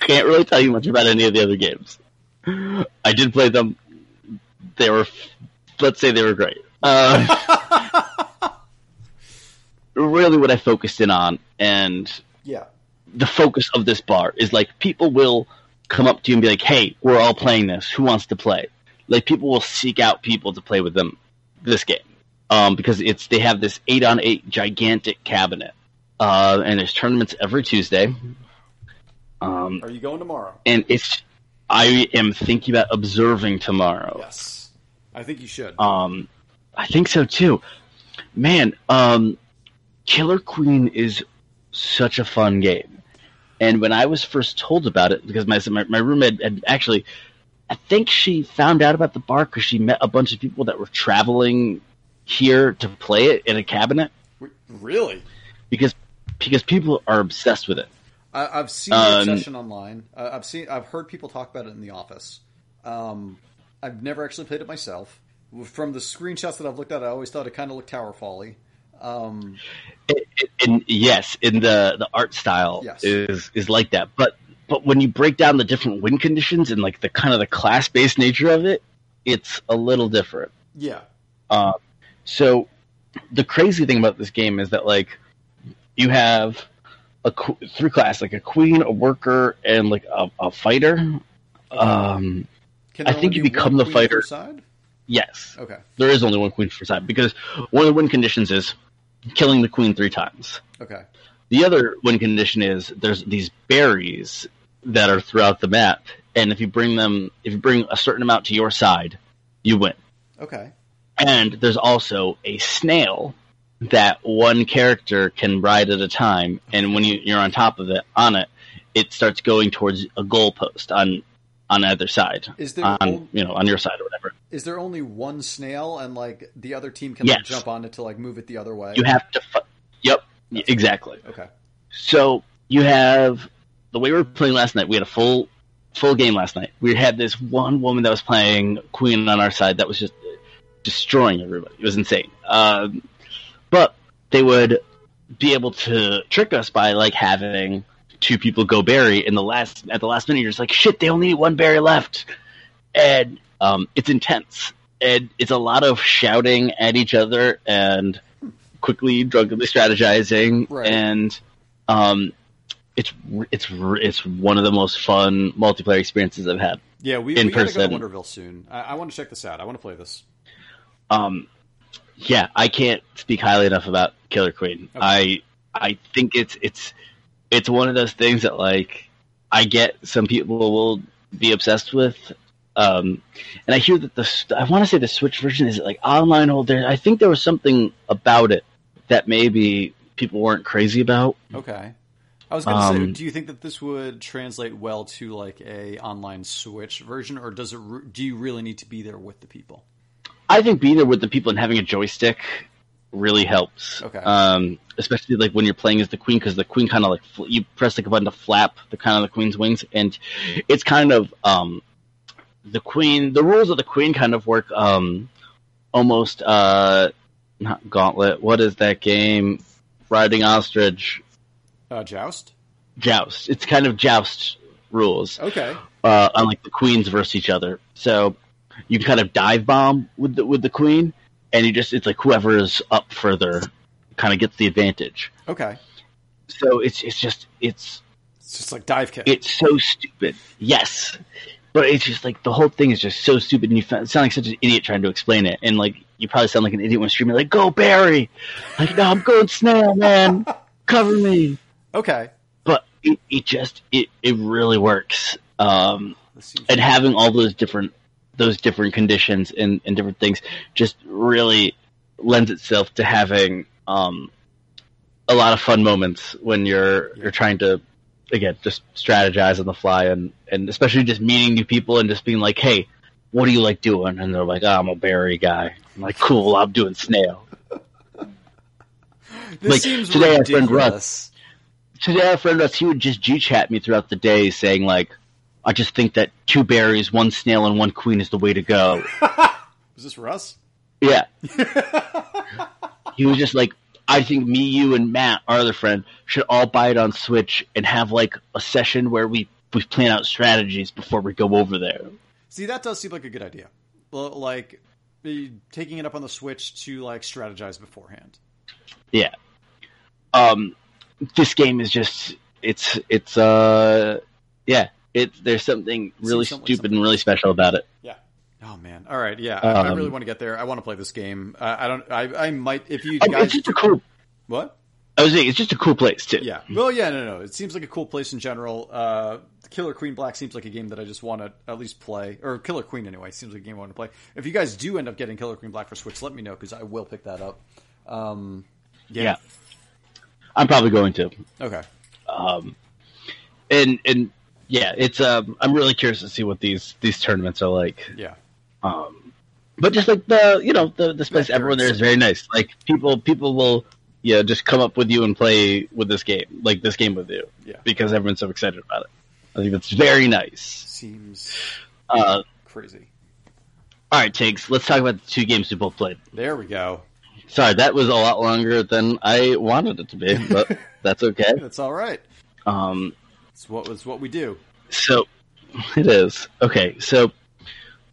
can't really tell you much about any of the other games. I did play them. They were, let's say, they were great. Uh, really what I focused in on, and Yeah. the focus of this bar is like people will come up to you and be like, "Hey, we're all playing this. Who wants to play?" Like people will seek out people to play with them this game um, because it's they have this eight on eight gigantic cabinet, uh, and there's tournaments every Tuesday. Um, Are you going tomorrow? and it's I am thinking about observing tomorrow. Yes. I think you should. Um, I think so too. Man, um, Killer Queen is such a fun game. And when I was first told about it, because my my, my roommate had actually, I think she found out about the bar because she met a bunch of people that were traveling here to play it in a cabinet really? because because people are obsessed with it. I, I've seen the Um, obsession online. Uh, I've seen. I've heard people talk about it in the office. Um, I've never actually played it myself. From the screenshots that I've looked at, I always thought it kind of looked Tower Folly. Um, It, it, and yes, in the the art style Yes. is is like that. But but when you break down the different win conditions and like the kind of the class based nature of it, it's a little different. yeah. Uh, so the crazy thing about this game is that like you have a qu- three class like a queen, a worker, and like a, a fighter. Um, Can I think you be become the fighter. Side? yes, Okay. there is only one queen per side because one of the win conditions is killing the queen three times. Okay. The other win condition is there's these berries that are throughout the map, and if you bring them, if you bring a certain amount to your side, you win. Okay. And there's also a snail that one character can ride at a time, and when you, you're on top of it, on it, it starts going towards a goalpost on on either side, Is there on on- you know on your side or whatever. Is there only one snail, and like the other team can Yes. like, jump on it to like move it the other way? You have to. Fu- yep, exactly. Okay. So you have the way we were playing last night. We had a full full game last night. We had this one woman that was playing Queen on our side that was just destroying everybody. It was insane. Um, but they would be able to trick us by like having two people go berry in the last at the last minute. You're just like shit. They only need one berry left, and um, it's intense. And it's a lot of shouting at each other and quickly drunkenly strategizing Right. and um, it's it's it's one of the most fun multiplayer experiences I've had. Yeah, we, In we gotta go to Wonderville soon. I, I want to check this out. I want to play this. Um, yeah, I can't speak highly enough about Killer Queen. Okay. I I think it's it's it's one of those things that like I get some people will be obsessed with. Um, and I hear that the I want to say the Switch version is like online hold there. I think there was something about it that maybe people weren't crazy about. Okay. I was going to say, Um, do you think that this would translate well to like a online Switch version, or does it? Re- do you really need to be there with the people? I think being there with the people and having a joystick really helps. Okay. Um, especially like when you're playing as the queen, because the queen kind of like fl- you press like a button to flap the kind of the queen's wings, and it's kind of um, the queen. The rules of the queen kind of work um, almost uh, not gauntlet. What is that game? Riding ostrich, Uh, joust. joust. It's kind of joust rules Okay. uh, on like the queens versus each other. So you kind of dive bomb with the with the queen, and you just it's like whoever is up further kind of gets the advantage. Okay. So it's it's just it's It's just like dive kick. it's so stupid. Yes, but it's just like the whole thing is just so stupid, and you sound like such an idiot trying to explain it, and like you probably sound like an idiot when streaming, like "Go Barry," like "No, I'm going snail, man, cover me." okay. But it, it just it it really works. Um, and having all those different those different conditions and, and different things just really lends itself to having um, a lot of fun moments when you're you're trying to again just strategize on the fly and and especially just meeting new people and just being like hey what do you like doing? And they're like oh, i'm a berry guy. I'm like cool i'm doing snail. Like, today our friend russ today our friend Russ, he would just G chat me throughout the day saying like, I just think that two berries, one snail, and one queen is the way to go. Is this Russ? Yeah. he was just like, I think me, you, and Matt, our other friend, should all buy it on Switch and have like a session where we we plan out strategies before we go over there. See, that does seem like a good idea. Well, Like be- taking it up on the Switch to like strategize beforehand. Yeah. um, this game is just it's it's uh yeah it's there's something really somewhat stupid and really special about it. Yeah. Oh man. All right. Yeah. I, I Um, really want to get there. I want to play this game. I, I don't. I, I might. If you guys. it's just a cool. what? I was saying it's just a cool place too. Yeah. Well, yeah. No, no. It seems like a cool place in general. Uh, Killer Queen Black seems like a game that I just want to at least play, or Killer Queen anyway. Seems like a game I want to play. If you guys do end up getting Killer Queen Black for Switch, let me know because I will pick that up. Um, yeah. Yeah. I'm probably going to. Okay. Um, and and yeah, it's um, I'm really curious to see what these these tournaments are like. Yeah. Um, but just like the you know the this place, everyone there is very nice. Like people people will yeah just come up with you and play with this game like this game with you Yeah. because everyone's so excited about it. I think that's very nice. Seems Uh, crazy. all right, Tiggs, let's talk about the two games we both played. There we go. Sorry, that was a lot longer than I wanted it to be, but that's okay. That's all right. Um, It's what was what we do. so it is okay. So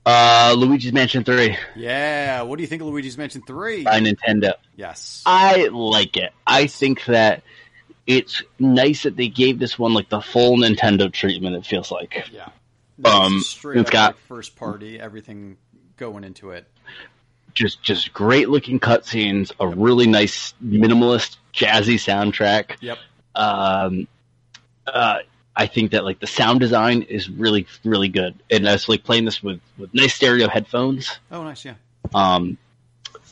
uh, Luigi's Mansion Three Yeah. What do you think of Luigi's Mansion Three? by Nintendo. Yes. I like it. I think that it's nice that they gave this one like the full Nintendo treatment. It feels like. Yeah. Um, It's straight it's got- like first party, everything going into it. just just great looking cutscenes, a really nice minimalist jazzy soundtrack. Yep. Um, uh, I think that like the sound design is really really good, and I was like playing this with with nice stereo headphones. Oh, nice. Yeah. Um,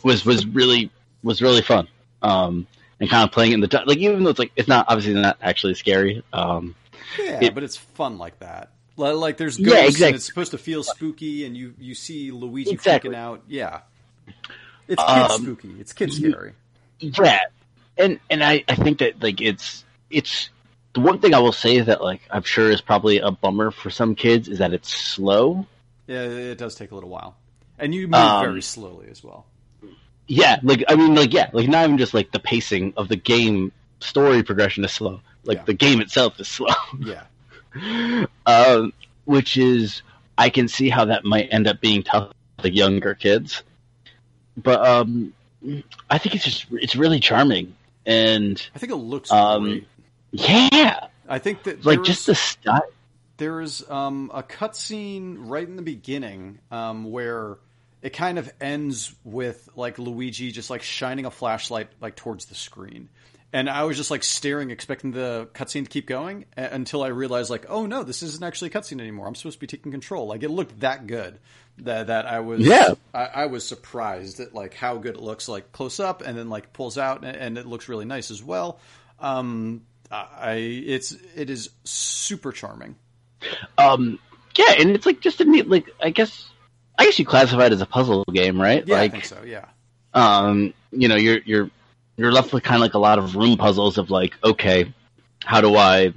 was was really was really fun. Um, and kind of playing it in the dark, like even though it's like it's not obviously not actually scary. Um, Yeah, It- but it's fun like that. Li- Like there's Yeah, ghosts and exactly. it's supposed to feel spooky, and you you see Luigi Exactly. freaking out. Yeah. It's kid Um, spooky. It's kid scary. yeah and and I, I think that like it's it's the one thing i will say that like i'm sure is probably a bummer for some kids is that it's slow Yeah, it does take a little while, and you move Um, very slowly as well. yeah like i mean like yeah like not even just like the pacing of the game story progression is slow like Yeah. the game itself is slow Yeah. um which is i can see how that might end up being tough for the younger kids but um i think it's just it's really charming and I think it looks Um, great. Yeah I think that like just the style there's um, a cutscene right in the beginning um, where it kind of ends with like Luigi just like shining a flashlight like towards the screen, and I was just like staring, expecting the cutscene to keep going until I realized like, oh no, this isn't actually a cutscene anymore. I'm supposed to be taking control. Like it looked that good that that I was Yeah. I, I was surprised at like how good it looks like close up and then like pulls out and, and it looks really nice as well. Um, I it's it is super charming. Um, yeah, and it's like just a neat, like I guess, I guess you classify it as a puzzle game, right? Yeah, like, I think so. Yeah. um, you know, you're you're you're left with kind of like a lot of room puzzles of like, okay, how do I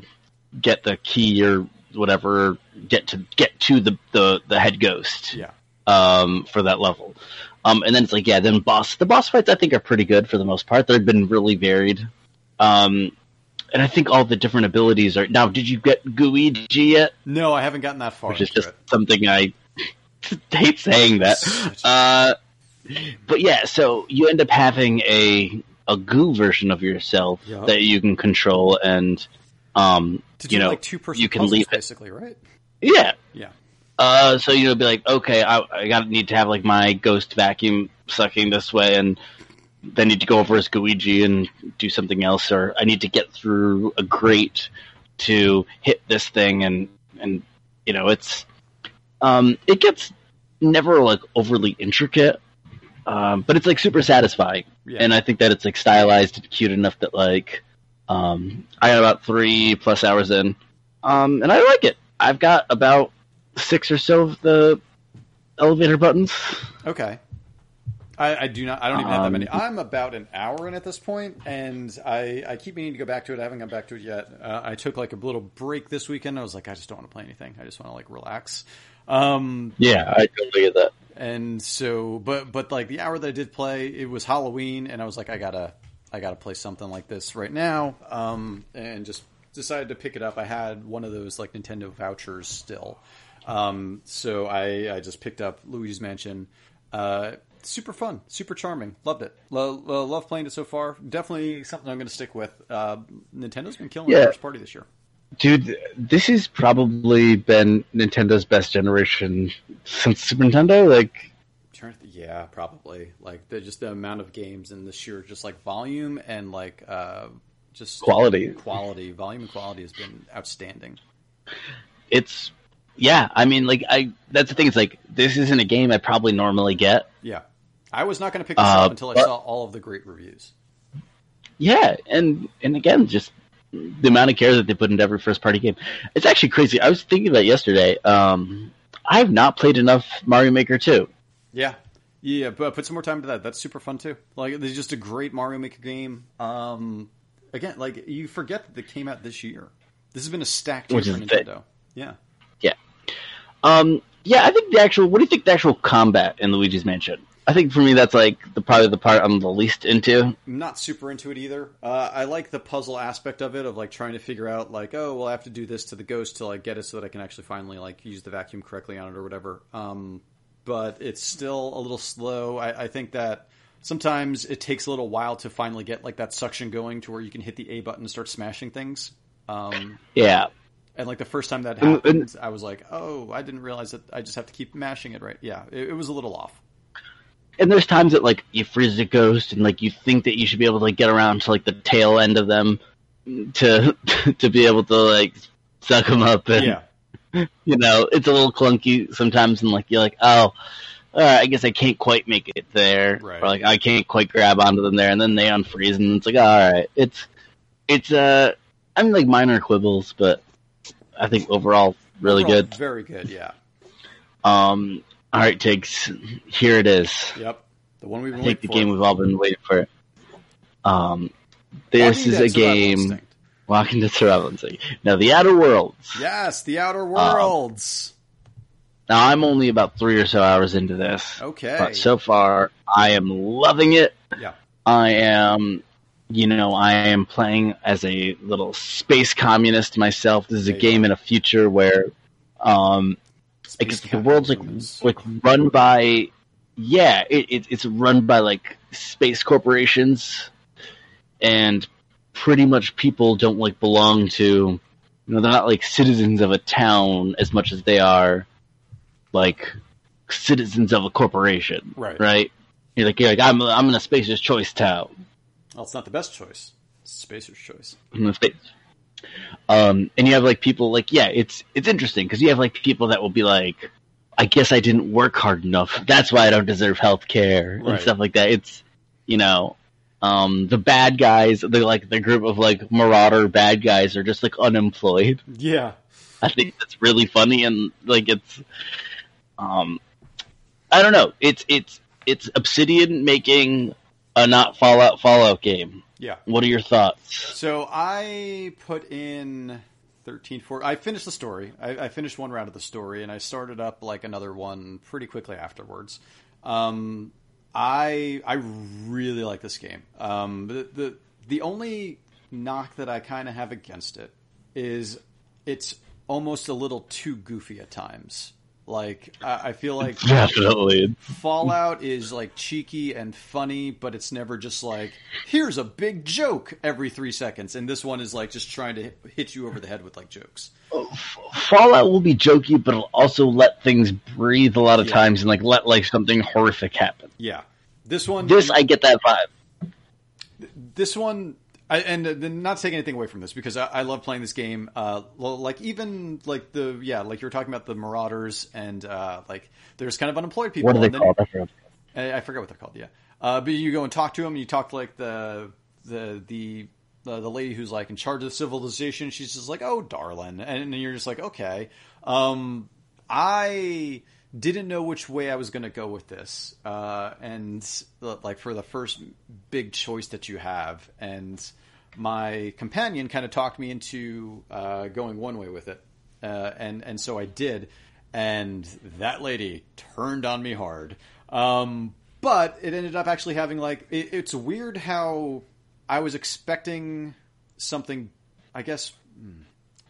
get the key or whatever, get to get to the the the head ghost, Yeah. um, for that level. Um, and then it's like, yeah, then boss. The boss fights I think are pretty good for the most part. They've been really varied. Um, and I think all the different abilities are now. Did you get Gooigi yet? No, I haven't gotten that far. which is just it. something I hate saying that. Uh, but yeah, so you end up having a a goo version of yourself Yup. that you can control, and um, you know, like two person you can puzzles, leave it. basically, right? yeah. Yeah. Uh, so you'll be like, okay, I, I gotta need to have like my ghost vacuum sucking this way, and then need to go over as Gooigi and do something else, or I need to get through a grate to hit this thing, and and you know, it's um, it gets never like overly intricate, um, but it's like super satisfying, Yeah. and I think that it's like stylized and cute enough that like um, I got about three plus hours in, um, and I like it. I've got about six or so of the elevator buttons. Okay. I, I do not. I don't even have that Um, many. I'm about an hour in at this point, and I, I keep meaning to go back to it. I haven't gone back to it yet. Uh, I took like a little break this weekend. I was like, I just don't want to play anything. I just want to like relax. Um, Yeah, I totally get that. and so, but but like the hour that I did play, it was Halloween, and I was like, I gotta I gotta play something like this right now. Um, and just decided to pick it up. I had one of those like Nintendo vouchers still, um, so I I just picked up Luigi's Mansion. Uh, super fun, super charming. Loved it. Lo- lo- love playing it so far. Definitely something I'm going to stick with. Uh, Nintendo's been killing Yeah. the first party this year. Dude, this has probably been Nintendo's best generation since Super Nintendo. Like, Trying to th- Yeah, probably. Like the just the amount of games and the sheer just like volume and like uh, just Quality. quality, volume and quality has been outstanding. it's yeah. I mean, like, I that's the thing. It's like this isn't a game I probably normally get. Yeah, I was not going to pick this Uh, up until I but- saw all of the great reviews. Yeah, and and again, just the amount of care that they put into every first party game. It's actually crazy. I was thinking it yesterday. Um, I have not played enough Mario Maker 2. Yeah. Yeah, but put some more time to that. That's super fun too. Like, it's just a great Mario Maker game. Um, again, like you forget that it came out this year. This has been a stacked year Which for is the- Nintendo. Yeah. Um, yeah, I think the actual. What do you think the actual combat in Luigi's Mansion? I think for me that's like the probably the part I'm the least into. I'm not super into it either. Uh, I like the puzzle aspect of it, of like trying to figure out, like, oh, well, I have to do this to the ghost to like get it so that I can actually finally like use the vacuum correctly on it or whatever. Um, but it's still a little slow. I, I think that sometimes it takes a little while to finally get like that suction going to where you can hit the A button and start smashing things. Um, Yeah, and like the first time that happened, I was like, oh, I didn't realize that I just have to keep mashing it right. Yeah, it, it was a little off. And there's times that like you freeze a ghost and like you think that you should be able to like, get around to like the tail end of them to to be able to like suck them up and Yeah. you know it's a little clunky sometimes and like you're like oh all right, I guess I can't quite make it there Right. or like I can't quite grab onto them there and then they unfreeze and it's like all right it's it's uh I mean like minor quibbles but I think overall really Overall, good Very good, yeah. um all right Tiggs here it is Yep. The one we've I think the waiting game we've all been waiting for um this Walking is a game Instinct. Walking to Survival Instinct. Now the Outer Worlds Yes, the Um, Outer Worlds. Now I'm only about three or so hours into this. okay. But so far, I am loving it. Yeah. I am, you know, I am playing as a little space communist myself. This is a There game in a future where, um, like the world's like like run by, yeah, it, it, it's run by like space corporations, and pretty much people don't like belong to, you know, they're not like citizens of a town as much as they are, like citizens of a corporation, Right. Right. You're like, you're like I'm, I'm in a spacer's choice town. Well, it's not the best choice. It's Spacer's choice. In the states. Um, and you have like people like yeah, it's it's interesting because you have like people that will be like, I guess I didn't work hard enough. That's why I don't deserve health care Right. and stuff like that. It's you know, um, the bad guys, the like the group of like marauder bad guys are just like unemployed. Yeah. I think that's really funny and like it's, um, I don't know. It's it's it's Obsidian making a not Fallout Fallout game. Yeah. What are your thoughts? So I put in 13, 14. I finished the story. I, I finished one round of the story, and I started up like another one pretty quickly afterwards. Um, I I really like this game. Um, the, the the only knock that I kind of have against it is it's almost a little too goofy at times. Like I, I feel like Definitely. Fallout is like cheeky and funny, but it's never just like here's a big joke every three seconds. And this one is like just trying to hit- hit you over the head with like jokes. Oh, Fallout will be jokey, but it'll also let things breathe a lot of Yeah. times and like let like something horrific happen. Yeah, this one, This I get that vibe. this one, I, and uh, not taking anything away from this because I, I love playing this game. Uh, like even like the yeah, like you were talking about the Marauders and uh, like there's kind of unemployed people. What are they and then- called? I forgot. I, I forget what they're called. Yeah, uh, but you go and talk to them. And you talk to like the the the the, the lady who's like in charge of civilization. She's just like, "Oh, darling," and, then you're just like, "Okay." Um, I didn't know which way I was going to go with this, uh, and like for the first big choice that you have, and my companion kind of talked me into uh, going one way with it, uh, and and so I did, and that lady turned on me hard. Um, but it ended up actually having like it, it's weird how I was expecting something. I guess hmm,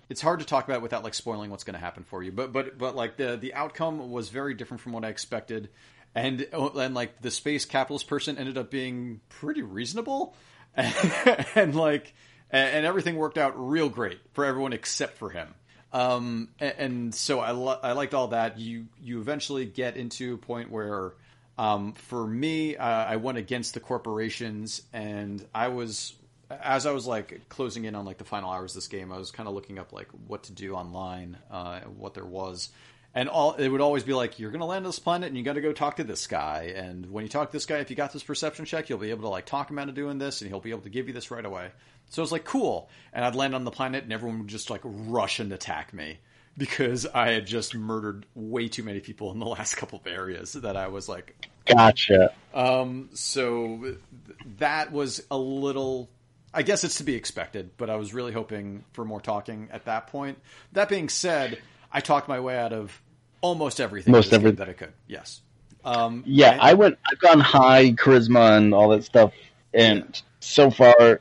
it's hard to talk about without like spoiling what's going to happen for you. But but but like the the outcome was very different from what I expected, and and like the space capitalist person ended up being pretty reasonable, and, and like and, and, everything worked out real great for everyone except for him. Um, and, and so I lo- I liked all that. You you eventually get into a point where. Um, for me, uh, I went against the corporations, and I was as I was like closing in on like the final hours of this game, I was kind of looking up like what to do online, uh, what there was, and all it would always be like you're going to land on this planet and you got to go talk to this guy, and when you talk to this guy, if you got this perception check, you'll be able to like talk him out of doing this, and he'll be able to give you this right away. So it's like cool, and I'd land on the planet, and everyone would just like rush and attack me because I had just murdered way too many people in the last couple of areas that I was like, gotcha. Um, so that was a little I guess it's to be expected, but I was really hoping for more talking at that point. That being said, I talked my way out of almost everything Most everything that I could. Yes. Um, yeah, and, I went. I've gone high charisma and all that stuff, and yeah. so far,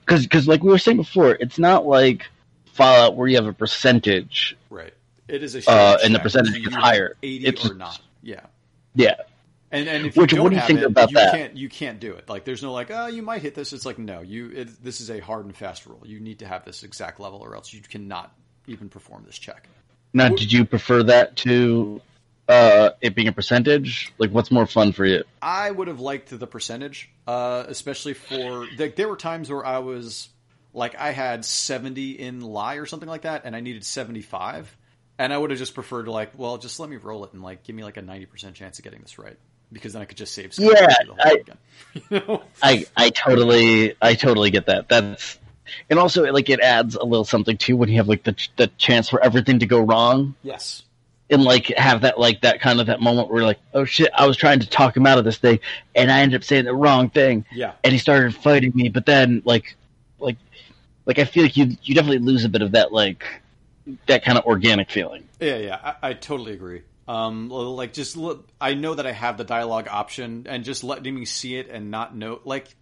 because because like we were saying before, it's not like Fallout where you have a percentage. Right. It is a uh, and the percentage is higher. Eighty it's, or not. Yeah. Yeah. And and if you Which, don't what do you have think it, about you that? can't you can't do it. Like there's no like oh you might hit this. It's like no you it, this is a hard and fast rule. You need to have this exact level or else you cannot even perform this check. Now, did you prefer that to uh, it being a percentage? Like, what's more fun for you? I would have liked the percentage, uh, especially for like there were times where I was like I had seventy in lie or something like that, and I needed seventy five. And I would have just preferred to like, well, just let me roll it and like give me like a ninety percent chance of getting this right because then I could just save. Yeah, I, you know? I I totally I totally get that. That's and also like it adds a little something too when you have like the the chance for everything to go wrong. Yes. And like have that like that kind of that moment where like oh shit I was trying to talk him out of this thing and I ended up saying the wrong thing yeah and he started fighting me but then like like like I feel like you you definitely lose a bit of that like that kind of organic feeling yeah yeah I, I totally agree um, like just look, I know that I have the dialogue option, and just letting me see it and not know, like,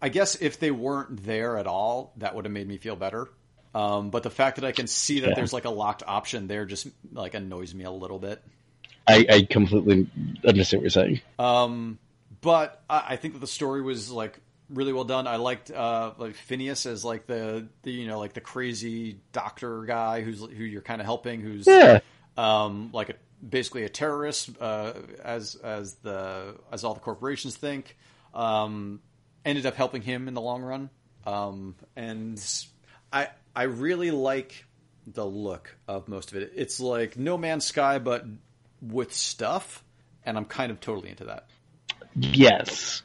I guess if they weren't there at all, that would have made me feel better. Um, but the fact that I can see that yeah. there's like a locked option there just like annoys me a little bit. I, I completely understand what you're saying. Um, but I, I, think that the story was like really well done. I liked uh, like Phineas as like the, the you know like the crazy doctor guy who's who you're kind of helping, who's yeah. um, like a basically a terrorist, uh, as as the as all the corporations think. Um, ended up helping him in the long run, um, and I I really like the look of most of it. It's like No Man's Sky, but with stuff, and I'm kind of totally into that. Yes.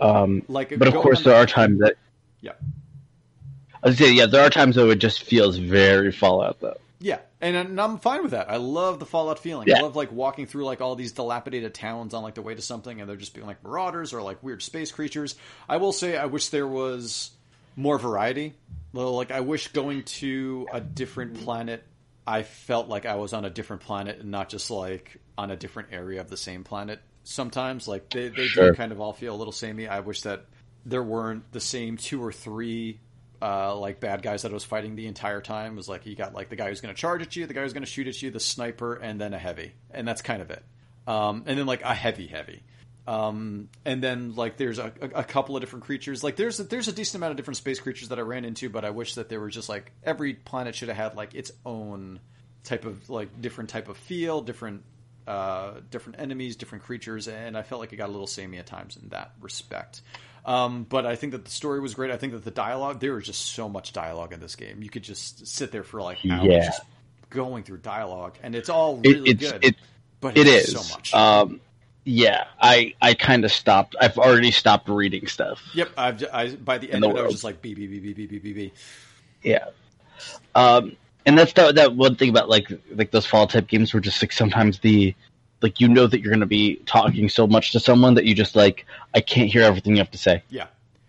Um, like, but of course, there are times that. Yeah. I was say, yeah, there are times though it just feels very Fallout though. And I'm fine with that. I love the Fallout feeling. Yeah. I love like walking through like all these dilapidated towns on like the way to something, and they're just being like marauders or like weird space creatures. I will say, I wish there was more variety. Like I wish going to a different planet, I felt like I was on a different planet and not just like on a different area of the same planet. Sometimes, like they they Sure. do kind of all feel a little samey. I wish that there weren't the same two or three uh, like bad guys that I was fighting the entire time. It was like you got like the guy who's going to charge at you, the guy who's going to shoot at you, the sniper, and then a heavy, and that's kind of it. Um, and then like a heavy heavy. Um, and then like there's a, a, couple of different creatures. Like there's a, there's a decent amount of different space creatures that I ran into, but I wish that there were just like every planet should have had like its own type of like different type of feel, different uh, different enemies, different creatures, and I felt like it got a little samey at times in that respect. Um, but I think that the story was great. I think that the dialogue there was just so much dialogue in this game. You could just sit there for like hours Yeah. just going through dialogue, and it's all really It, it's good. it but it it's so much. Um, yeah, I I kind of stopped. I've already stopped reading stuff. Yep, I've, I by the end the of it, I was just like B B B B B B B B. Yeah. Um, and that's the, that one thing about like like those fall type games where just like sometimes the like you know that you're going to be talking so much to someone that you just like I can't hear everything you have to say. Yeah,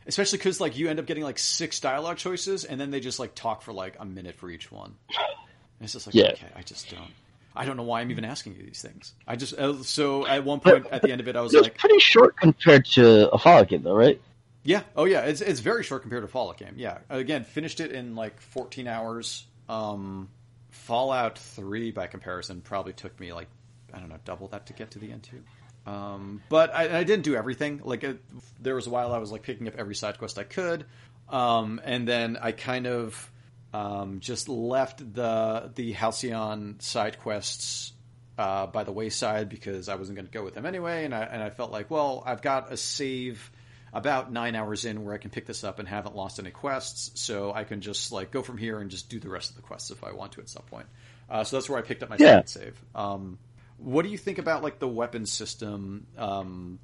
especially because like you end up getting like six dialogue choices, and then they just like talk for like a minute for each one. And it's just like Yeah. okay, I just don't. I don't know why I'm even asking you these things. I just uh, so at one point at the end of it, I was It was like, pretty short compared to a Fallout game, though, right? Yeah. Oh, yeah. It's it's very short compared to Fallout game. Yeah. Again, finished it in like 14 hours. Um, Fallout 3, by comparison, probably took me like I don't know double that to get to the end too. Um, but I, I didn't do everything. Like it, there was a while I was like picking up every side quest I could, um, and then I kind of um, just left the the Halcyon side quests uh, by the wayside because I wasn't going to go with them anyway, and I and I felt like, well, I've got a save about nine hours in where I can pick this up and haven't lost any quests, so I can just like go from here and just do the rest of the quests if I want to at some point. Uh, so that's where I picked up my Yeah. second save. Um, what do you think about like the weapon system? Um,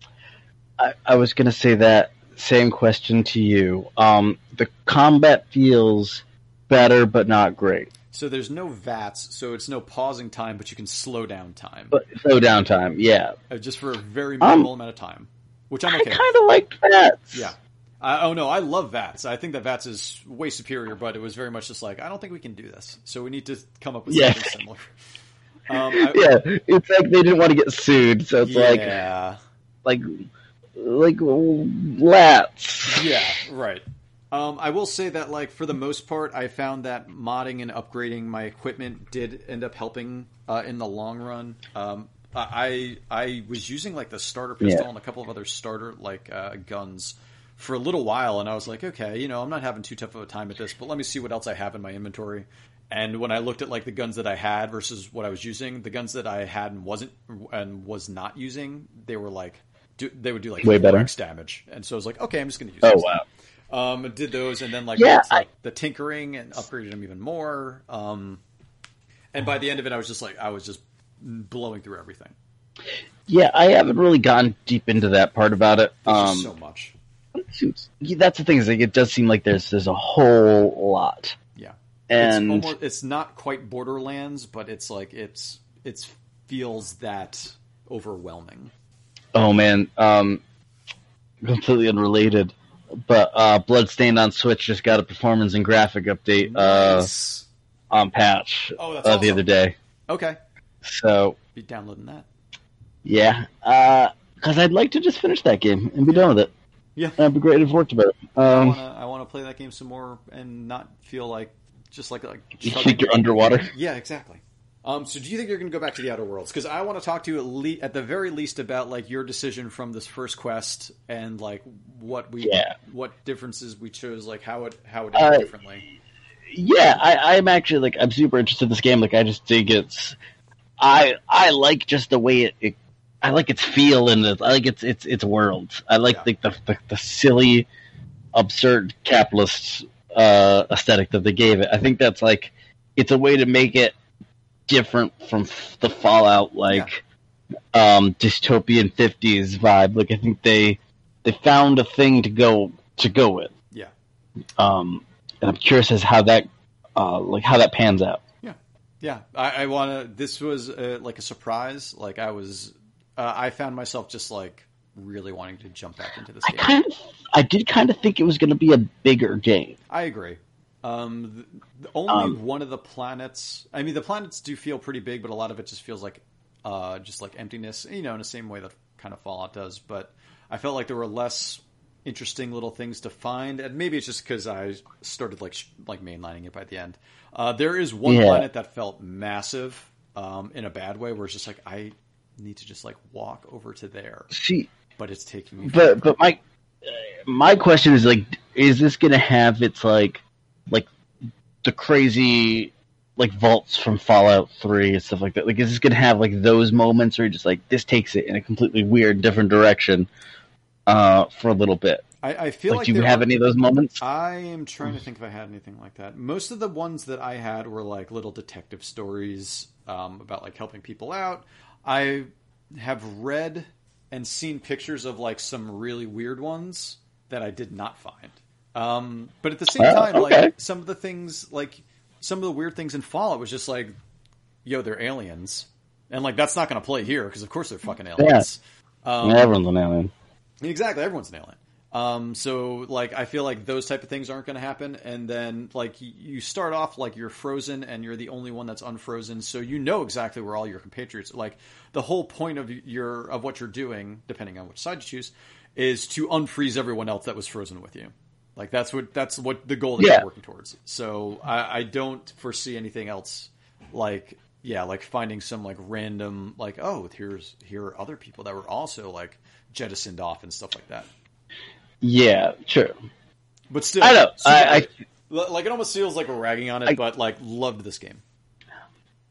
I, I was going to say that same question to you. Um, the combat feels better, but not great. so there's no VATS, so it's no pausing time, but you can slow down time But slow down time, yeah. uh, just for a very Um, minimal amount of time, which I'm okay. with. kind of liked that. Yeah. Uh, oh no, I love VATS. I think that VATS is way superior, but it was very much just like I don't think we can do this, so we need to come up with Yeah. something similar. Um, I, Yeah, it's like they didn't want to get sued, so it's like like like lats. yeah, right. Um, I will say that, like for the most part, I found that modding and upgrading my equipment did end up helping uh, in the long run. Um, I I was using like the starter pistol Yeah. and a couple of other starter like uh, guns for a little while, and I was like, okay, you know, I'm not having too tough of a time at this, but let me see what else I have in my inventory. And when I looked at like the guns that I had versus what I was using, the guns that I had and wasn't and was not using, they were like do, they would do like Way better. 4x damage, and so I was like, okay, I'm just going to use. Oh wow. Um, did those and then like Yeah, to, like, the tinkering and upgraded them even more. Um, and by the end of it, I was just like, I was just blowing through everything. Yeah, I haven't really gotten deep into that part about it. Um, so much. that's the thing is like it does seem like there's there's a whole lot, and it's almost it's not quite Borderlands, but it's like it's it's feels that overwhelming. oh man, um, completely unrelated. But uh, Bloodstained on Switch just got a performance and graphic update uh, on patch Oh, uh, the other day. Okay, So be downloading that. yeah, because I'd like to just finish that game and be done with it. Yeah. that'd be great if worked about it. Um, I wanna play that game some more and not feel like just like like you think you're underwater? Yeah, exactly. Um, so, do you think you're going to go back to the Outer Worlds? Because I want to talk to you at, le- at the very least about like your decision from this first quest and like what we, Yeah. what differences we chose, like how it how it Uh, differently. yeah, I, I'm actually like I'm super interested in this game. Like I just think it's I I like just the way it, it I like its feel and the, I like its its its world. I like Yeah. like the, the the silly, absurd capitalist uh, aesthetic that they gave it. I think that's like it's a way to make it different from f- the Fallout like um dystopian 50s vibe. Like I think they they found a thing to go to go with. Yeah. Um, and I'm curious as how that uh, like how that pans out. Yeah, yeah, I, I want to. This was uh, like a surprise. Like I was, uh, I found myself just like really wanting to jump back into this I game. kind of I did kind of think it was going to be a bigger game. I agree. Um, the, only Um, one of the planets. I mean, the planets do feel pretty big, but a lot of it just feels like, uh, just like emptiness. You know, in the same way that kind of Fallout does. But I felt like there were less interesting little things to find, and maybe it's just because I started like like mainlining it by the end. Uh, there is one Yeah. planet that felt massive, um, in a bad way, where it's just like I need to just like walk over to there, See, but it's taking me. but but my my question is like, is this going to have its like like the crazy like vaults from Fallout Three and stuff like that? Like, is this going to have like those moments where you're just like this takes it in a completely weird, different direction uh, for a little bit? I, I feel Like, like, do you have are- any of those moments? I am trying to think if I had anything like that. Most of the ones that I had were like little detective stories um, about like helping people out. I have read and seen pictures of like some really weird ones that I did not find. Um, but at the same Oh, time, okay. like some of the things, like some of the weird things in Fallout was just like, yo, they're aliens, and like that's not going to play here because of course they're fucking aliens. Um, Yeah, everyone's an alien. Exactly, everyone's an alien. Um, so like I feel like those type of things aren't going to happen, and then like you start off like you're frozen and you're the only one that's unfrozen, so you know exactly where all your compatriots. Like the whole point of your of what you're doing, depending on which side you choose, is to unfreeze everyone else that was frozen with you. Like that's what that's what the goal that Yeah. you're working towards. So I, I don't foresee anything else like yeah, like finding some like random like oh here's here are other people that were also like jettisoned off and stuff like that. Yeah, true. But still, I know. I, I like it almost feels like we're ragging on it, I- but like loved this game.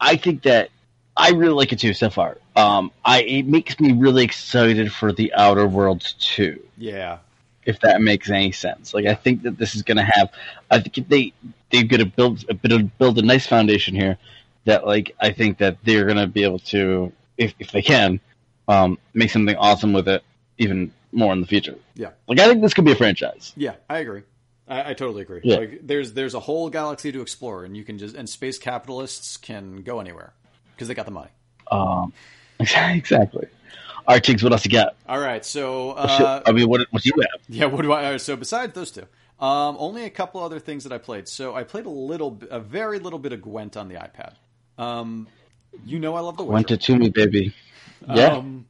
I think that I really like it too so far. Um, I it makes me really excited for the Outer Worlds too. Yeah, if that makes any sense. Like I think that this is going to have. I think they they're going to build a bit of build a nice foundation here. That like I think that they're going to be able to, if if they can, um, make something awesome with it, even more in the future. Yeah. Like I think this could be a franchise. yeah, I agree. I, I totally agree. Yeah. Like there's there's a whole galaxy to explore, and you can just and space capitalists can go anywhere because they got the money. Um, exactly. All right, Tiggs, what else you got? All right, so uh, I mean, what what do you have? Yeah, what do I? So besides those two, um, only a couple other things that I played. So I played a little, a very little bit of Gwent on the iPad. Um, you know, I love the Witcher. Went to to me, baby. Yeah. Um,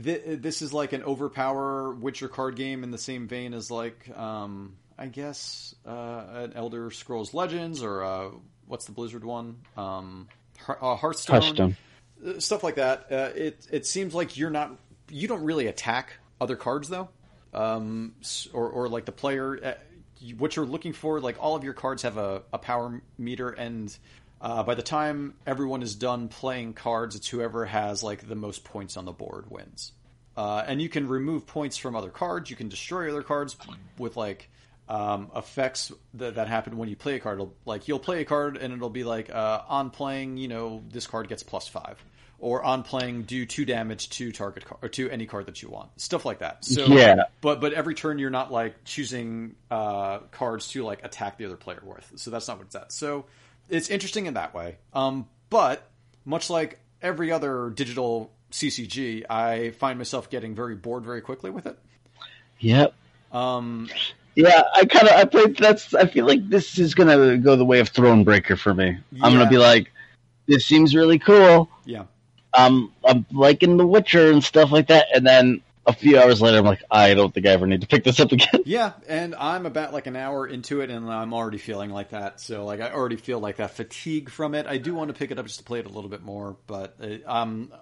th- this is like an overpower Witcher card game in the same vein as like, um, I guess, uh, an Elder Scrolls Legends or uh, what's the Blizzard one? Um, uh, Hearthstone Hearthstone. uh, stuff like that. Uh, it it seems like you're not you don't really attack other cards though, um, or or like the player. Uh, what you're looking for, like all of your cards have a, a power meter, and uh, by the time everyone is done playing cards, it's whoever has like the most points on the board wins. Uh, and you can remove points from other cards. You can destroy other cards with like um, effects that, that happen when you play a card. It'll, like you'll play a card and it'll be like uh, on playing, you know, this card gets plus five, or on playing do two damage to target card or to any card that you want. Stuff like that. So Yeah. but but every turn you're not like choosing uh, cards to like attack the other player with. So that's not what it's at. So it's interesting in that way. Um, but much like every other digital CCG, I find myself getting very bored very quickly with it. Yep. Um, Yeah, I kind of I played. That's I feel like this is gonna go the way of Thronebreaker for me. I'm gonna be like, this seems really cool. yeah, Um, I'm liking The Witcher and stuff like that, and then a few hours later, I'm like, I don't think I ever need to pick this up again. yeah, and I'm about like an hour into it, and I'm already feeling like that. So like I already feel like that fatigue from it. I do want to pick it up just to play it a little bit more, but uh, um,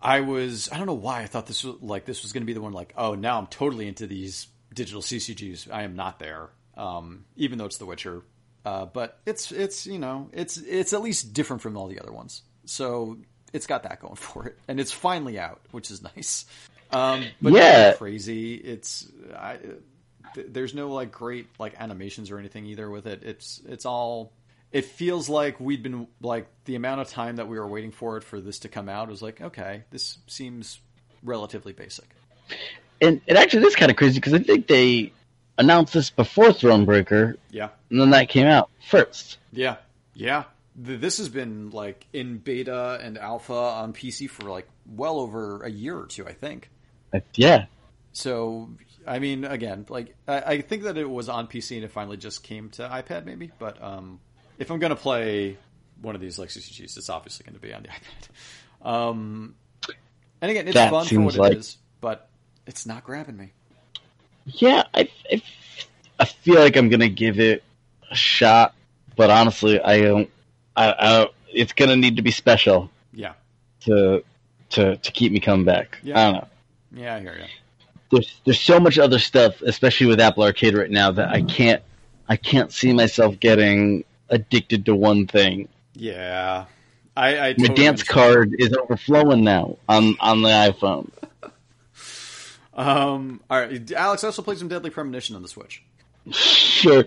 I was I don't know why I thought this was like this was going to be the one like oh now I'm totally into these digital CCGs. I am not there, um, even though it's The Witcher. Uh, but it's it's you know it's it's at least different from all the other ones. So it's got that going for it, and it's finally out, which is nice. Um, but Yeah. crazy. It's I, th- there's no like great like animations or anything either with it. It's it's all. It feels like we'd been like the amount of time that we were waiting for it for this to come out was like okay, this seems relatively basic. And it actually is kind of crazy because I think they announced this before Thronebreaker, Yeah. and then that came out first. Yeah, yeah. This has been like in beta and alpha on PC for like well over a year or two, I think. Yeah, So, I mean, again, like I, I think that it was on PC and it finally just came to iPad, maybe. But um, if I'm gonna play one of these like CCGs, it's obviously going to be on the iPad. Um, and again, it's That fun for what it like- is, but it's not grabbing me. yeah. I, I, I feel like I'm gonna give it a shot, but honestly, I don't. I, I it's gonna need to be special Yeah, to to to keep me coming back. Yeah. I don't know. Yeah, I hear you. there's there's so much other stuff, especially with Apple Arcade right now, that I can't I can't see myself getting addicted to one thing. Yeah, I, I My dance understand. card is overflowing now on on the iPhone. Um, all right, Alex also played some Deadly Premonition on the Switch. Sure.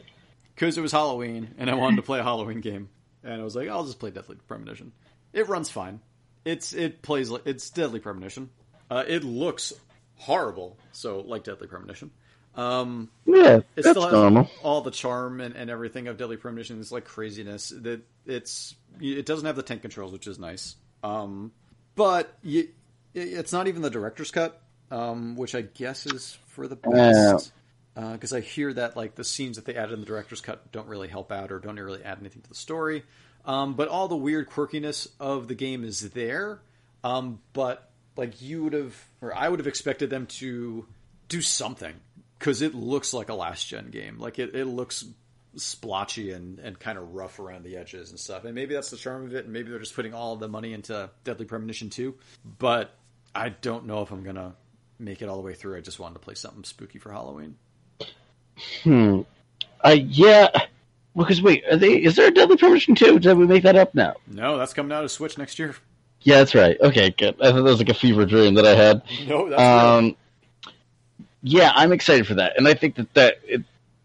because it was Halloween and I wanted to play a Halloween game, and I was like, I'll just play Deadly Premonition. It runs fine. It's it plays it's Deadly Premonition. Uh, it looks horrible, so like Deadly Premonition. Um, Yeah, it that's still has normal. all the charm and, and everything of Deadly Premonition. It's like craziness. That it's it doesn't have the tank controls, which is nice. Um, but you, it's not even the director's cut, um, which I guess is for the best. Because I hear that like the scenes that they added in the director's cut don't really help out or don't really add anything to the story. Um, but all the weird quirkiness of the game is there. Um, but like you would have, or I would have expected them to do something because it looks like a last gen game. Like it, it looks splotchy and, and kind of rough around the edges and stuff. And maybe that's the charm of it. And maybe they're just putting all the money into Deadly Premonition 2. But I don't know if I'm going to make it all the way through. I just wanted to play something spooky for Halloween. Hmm. Uh, yeah. Because wait, are they? Is there a Deadly Premonition 2? Did we make that up now? No, that's coming out of Switch next year. Yeah, that's right. Okay, good. I thought that was like a fever dream that I had. No, that's Um, yeah, I'm excited for that, and I think that that it,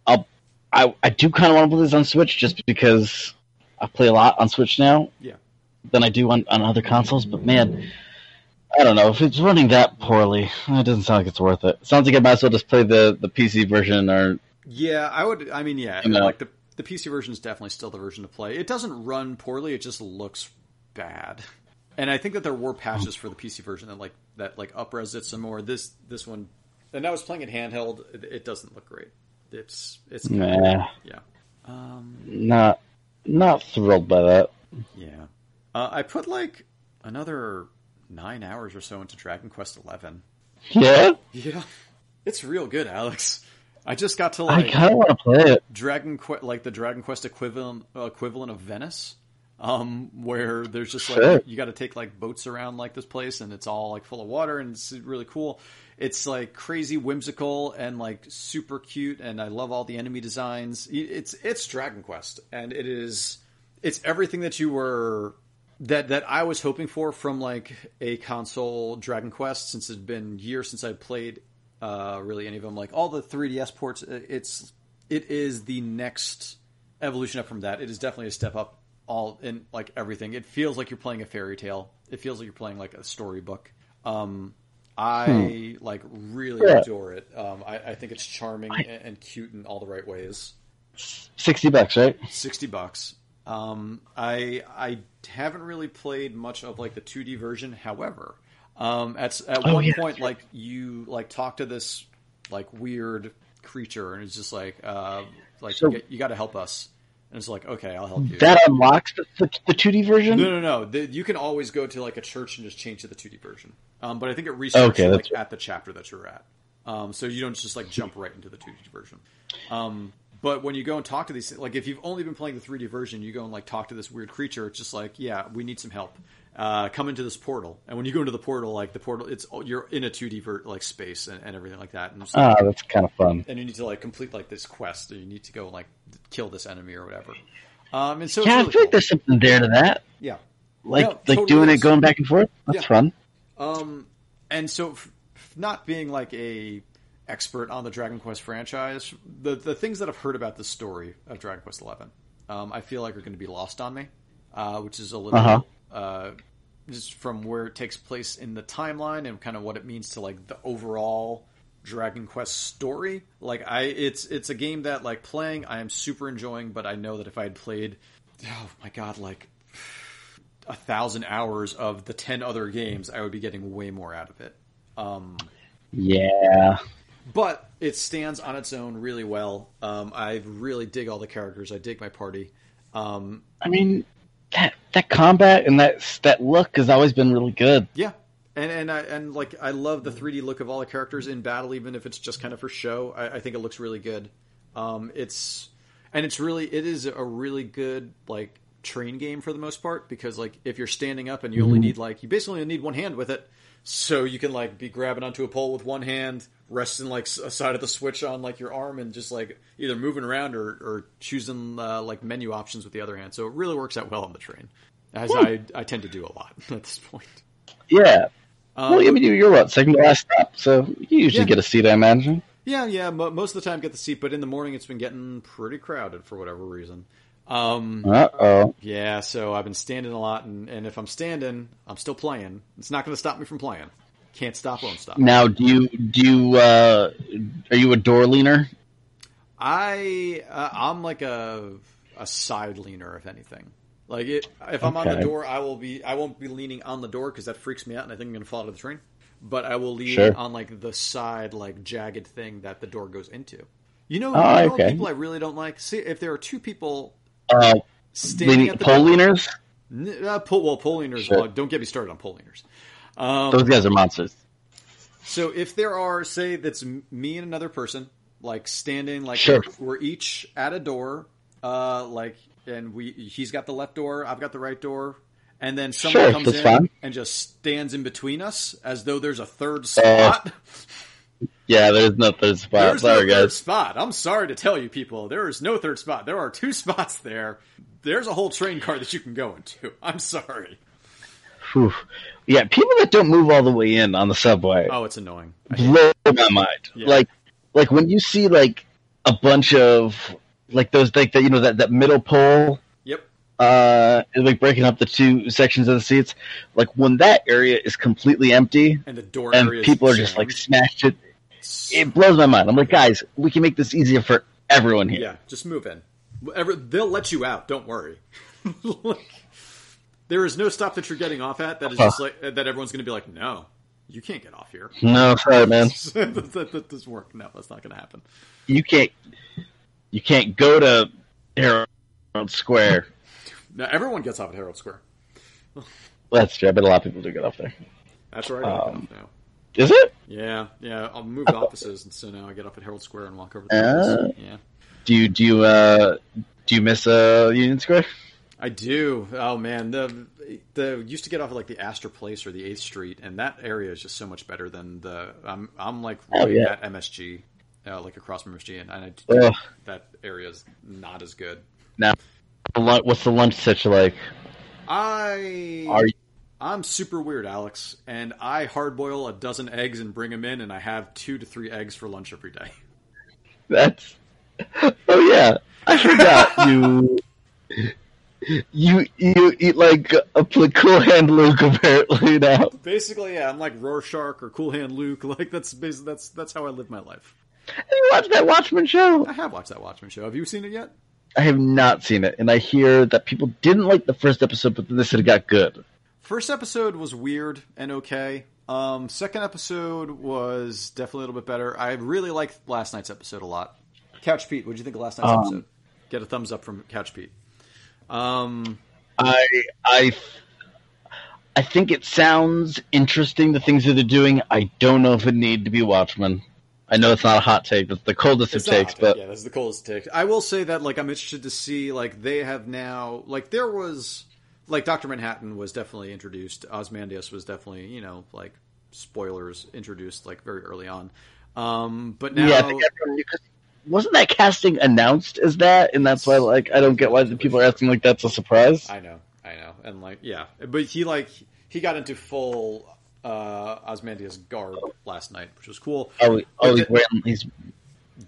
I'll I I do kind of want to play this on Switch just because I play a lot on Switch now. Yeah. Than I do on on other consoles, but man. I don't know if it's running that poorly. It doesn't sound like it's worth it. Sounds like I might as well just play the, the PC version or Yeah, I would. I mean, yeah, You know. like the the PC version is definitely still the version to play. It doesn't run poorly; it just looks bad. And I think that there were patches for the PC version that like that like upres it some more. This this one, and I was playing it handheld. It, it doesn't look great. It's it's nah, yeah. Um, not not thrilled by that. yeah. Uh, I put like another nine hours or so into Dragon Quest Eleven. Yeah, Yeah, it's real good, Alex. I just got to I like kind of want to play it. Dragon Quest, like the Dragon Quest equivalent equivalent of Venice, um, where there's just like Sure. you got to take like boats around like this place, and it's all like full of water, and it's really cool. It's like crazy whimsical and like super cute, and I love all the enemy designs. It's it's Dragon Quest, and it is it's everything that you were that that I was hoping for from like a console Dragon Quest since it's been years since I played uh, really any of them. Like all the 3DS ports, uh, it's it is the next evolution up from that. It is definitely a step up all in like everything. It feels like you're playing a fairy tale. It feels like you're playing like a storybook. Um, I like really Yeah. adore it. Um, I, I think it's charming and, and cute in all the right ways. Sixty bucks, right? Sixty bucks. Um, I I haven't really played much of like the 2D version. However, um, at at Oh, one yeah. point, like you like talk to this like weird creature, and it's just like uh, like So- you, you got to help us. And it's like, okay, I'll help you. That unlocks the the, the 2D version. no, no, no. The, you can always go to like a church and just change to the 2D version. Um, but I think it restarts Okay, you, that's at the chapter that you're at. Um, so you don't just like jump right into the 2D version. Um, but when you go and talk to these, like if you've only been playing the 3D version, you go and like talk to this weird creature. It's just like, yeah, we need some help. Uh, come into this portal, and when you go into the portal, like the portal, it's you're in a 2D ver- like space and, and everything like that. And Ah, that's kind of fun. and you need to like complete like this quest, or you need to go and like kill this enemy or whatever. Um, and so Yeah, I it's feel really like there's something there to that. yeah. Like No, like totally doing it, going back and forth. That's Yeah. fun. Um, and so, f- f- not being like a expert on the Dragon Quest franchise, the the things that I've heard about the story of Dragon Quest Eleven, um, I feel like are going to be lost on me, uh, which is a little Uh-huh. uh, just from where it takes place in the timeline and kind of what it means to like the overall Dragon Quest story. Like I, it's it's a game that like playing I am super enjoying, but I know that if I had played, oh my god, like a thousand hours of the ten other games, I would be getting way more out of it. Um, Yeah. but it stands on its own really well. Um, I really dig all the characters. I dig my party. Um, I mean, that that combat and that that look has always been really good. yeah, and and I, and like I love the 3D look of all the characters in battle, even if it's just kind of for show. I, I think it looks really good. Um, it's and it's really it is a really good like train game for the most part because like if you're standing up and you only need like you basically only need one hand with it, so you can like be grabbing onto a pole with one hand, resting like a side of the switch on like your arm, and just like either moving around or, or choosing uh, like menu options with the other hand. So it really works out well on the train, as I I tend to do a lot at this point. Yeah. Um, well, I mean, you're what second to last stop, so you usually Yeah. get a seat, I imagine. Yeah, yeah. Mo- most of the time, get the seat, but in the morning, it's been getting pretty crowded for whatever reason. Um, Uh oh. yeah, so I've been standing a lot, and, and if I'm standing, I'm still playing. It's not going to stop me from playing. Can't stop, won't stop. Now, do you do you, uh, are you a door leaner? I uh, I'm like a a side leaner, if anything. Like it, if I'm on the door, I will be. I won't be leaning on the door because that freaks me out, and I think I'm going to fall out of the train. But I will lean Sure. on like the side, like jagged thing that the door goes into. You know, Oh, you know okay. people I really don't like. See, if there are two people Uh, standing leaning, at the pole door, leaners? Uh, pole, well, pole leaners. Sure. well, don't get me started on pole leaners. Um, Those guys are monsters. So if there are, say, that's me and another person, like standing, like Sure. we're, we're each at a door, uh, like, and we he's got the left door, I've got the right door, and then someone Sure, comes in fine. and just stands in between us as though there's a Uh, third spot. Yeah, there's no third spot. There's Sorry, no third spot. I'm sorry to tell you, people. There is no third spot. There are two spots there. There's a whole train car that you can go into. I'm sorry. Whew. Yeah, people that don't move all the way in on the subway Oh, it's annoying. blow my mind. Yeah. Like, like when you see like a bunch of like those like that you know that that middle pole Yep. uh like breaking up the two sections of the seats like when that area is completely empty And the door and people are just like smashed it it blows my mind i'm like guys we can make this easier for everyone here Yeah, just move in. Ever, they'll let you out. Don't worry. Like, there is no stop that you're getting off at that is just like that. Everyone's going to be like, "No, you can't get off here." no sorry man that, that, that doesn't work. No, that's not going to happen. you can't you can't go to Herald Square. No, everyone gets off at Herald Square. That's true. I bet a lot of people do get off there. That's where I get Um, off now. Is it? Yeah, yeah. I'll move offices, and so now I get off at Herald Square and walk over to the Uh. Yeah. Do you do you uh do you miss uh Union Square? I do. Oh man, the the used to get off at like the Astor Place or the Eighth Street, and that area is just so much better than the. I'm I'm like Oh, yeah. at MSG, uh, like across from MSG, and I that area is not as good. Now, what's the lunch such like? I Are you, I'm super weird, Alex, and I hardboil a dozen eggs and bring them in, and I have two to three eggs for lunch every day. that's oh yeah, I forgot you. You you eat like a cool hand Luke apparently now. Basically, yeah, I'm like Rorschach or Cool Hand Luke. Like that's basically that's that's how I live my life. Have you watched that Watchmen show? I have watched that Watchmen show. Have you seen it yet? I have not seen it, and I hear that people didn't like the first episode, but then they said it got good. First episode was weird and okay. Um, second episode was definitely a little bit better. I really liked last night's episode a lot. Couch Pete, what did you think of last night's Um, episode? Get a thumbs up from Couch Pete. Um, I I I think it sounds interesting. The things that they're doing. I don't know if it need to be Watchmen. I know it's not a hot take. That's the coldest it's of takes, but yeah, that's the coldest take. I will say that like I'm interested to see like they have now like there was like Doctor Manhattan was definitely introduced. Ozymandias was definitely you know like spoilers introduced like very early on. Um, but now yeah, I think everyone wasn't that casting announced as that, and that's why like I don't get why the people are asking like that's a surprise. I know, I know, and like, yeah, but he like he got into full uh Ozymandias garb last night, which was cool. Oh, oh, he's wearing he's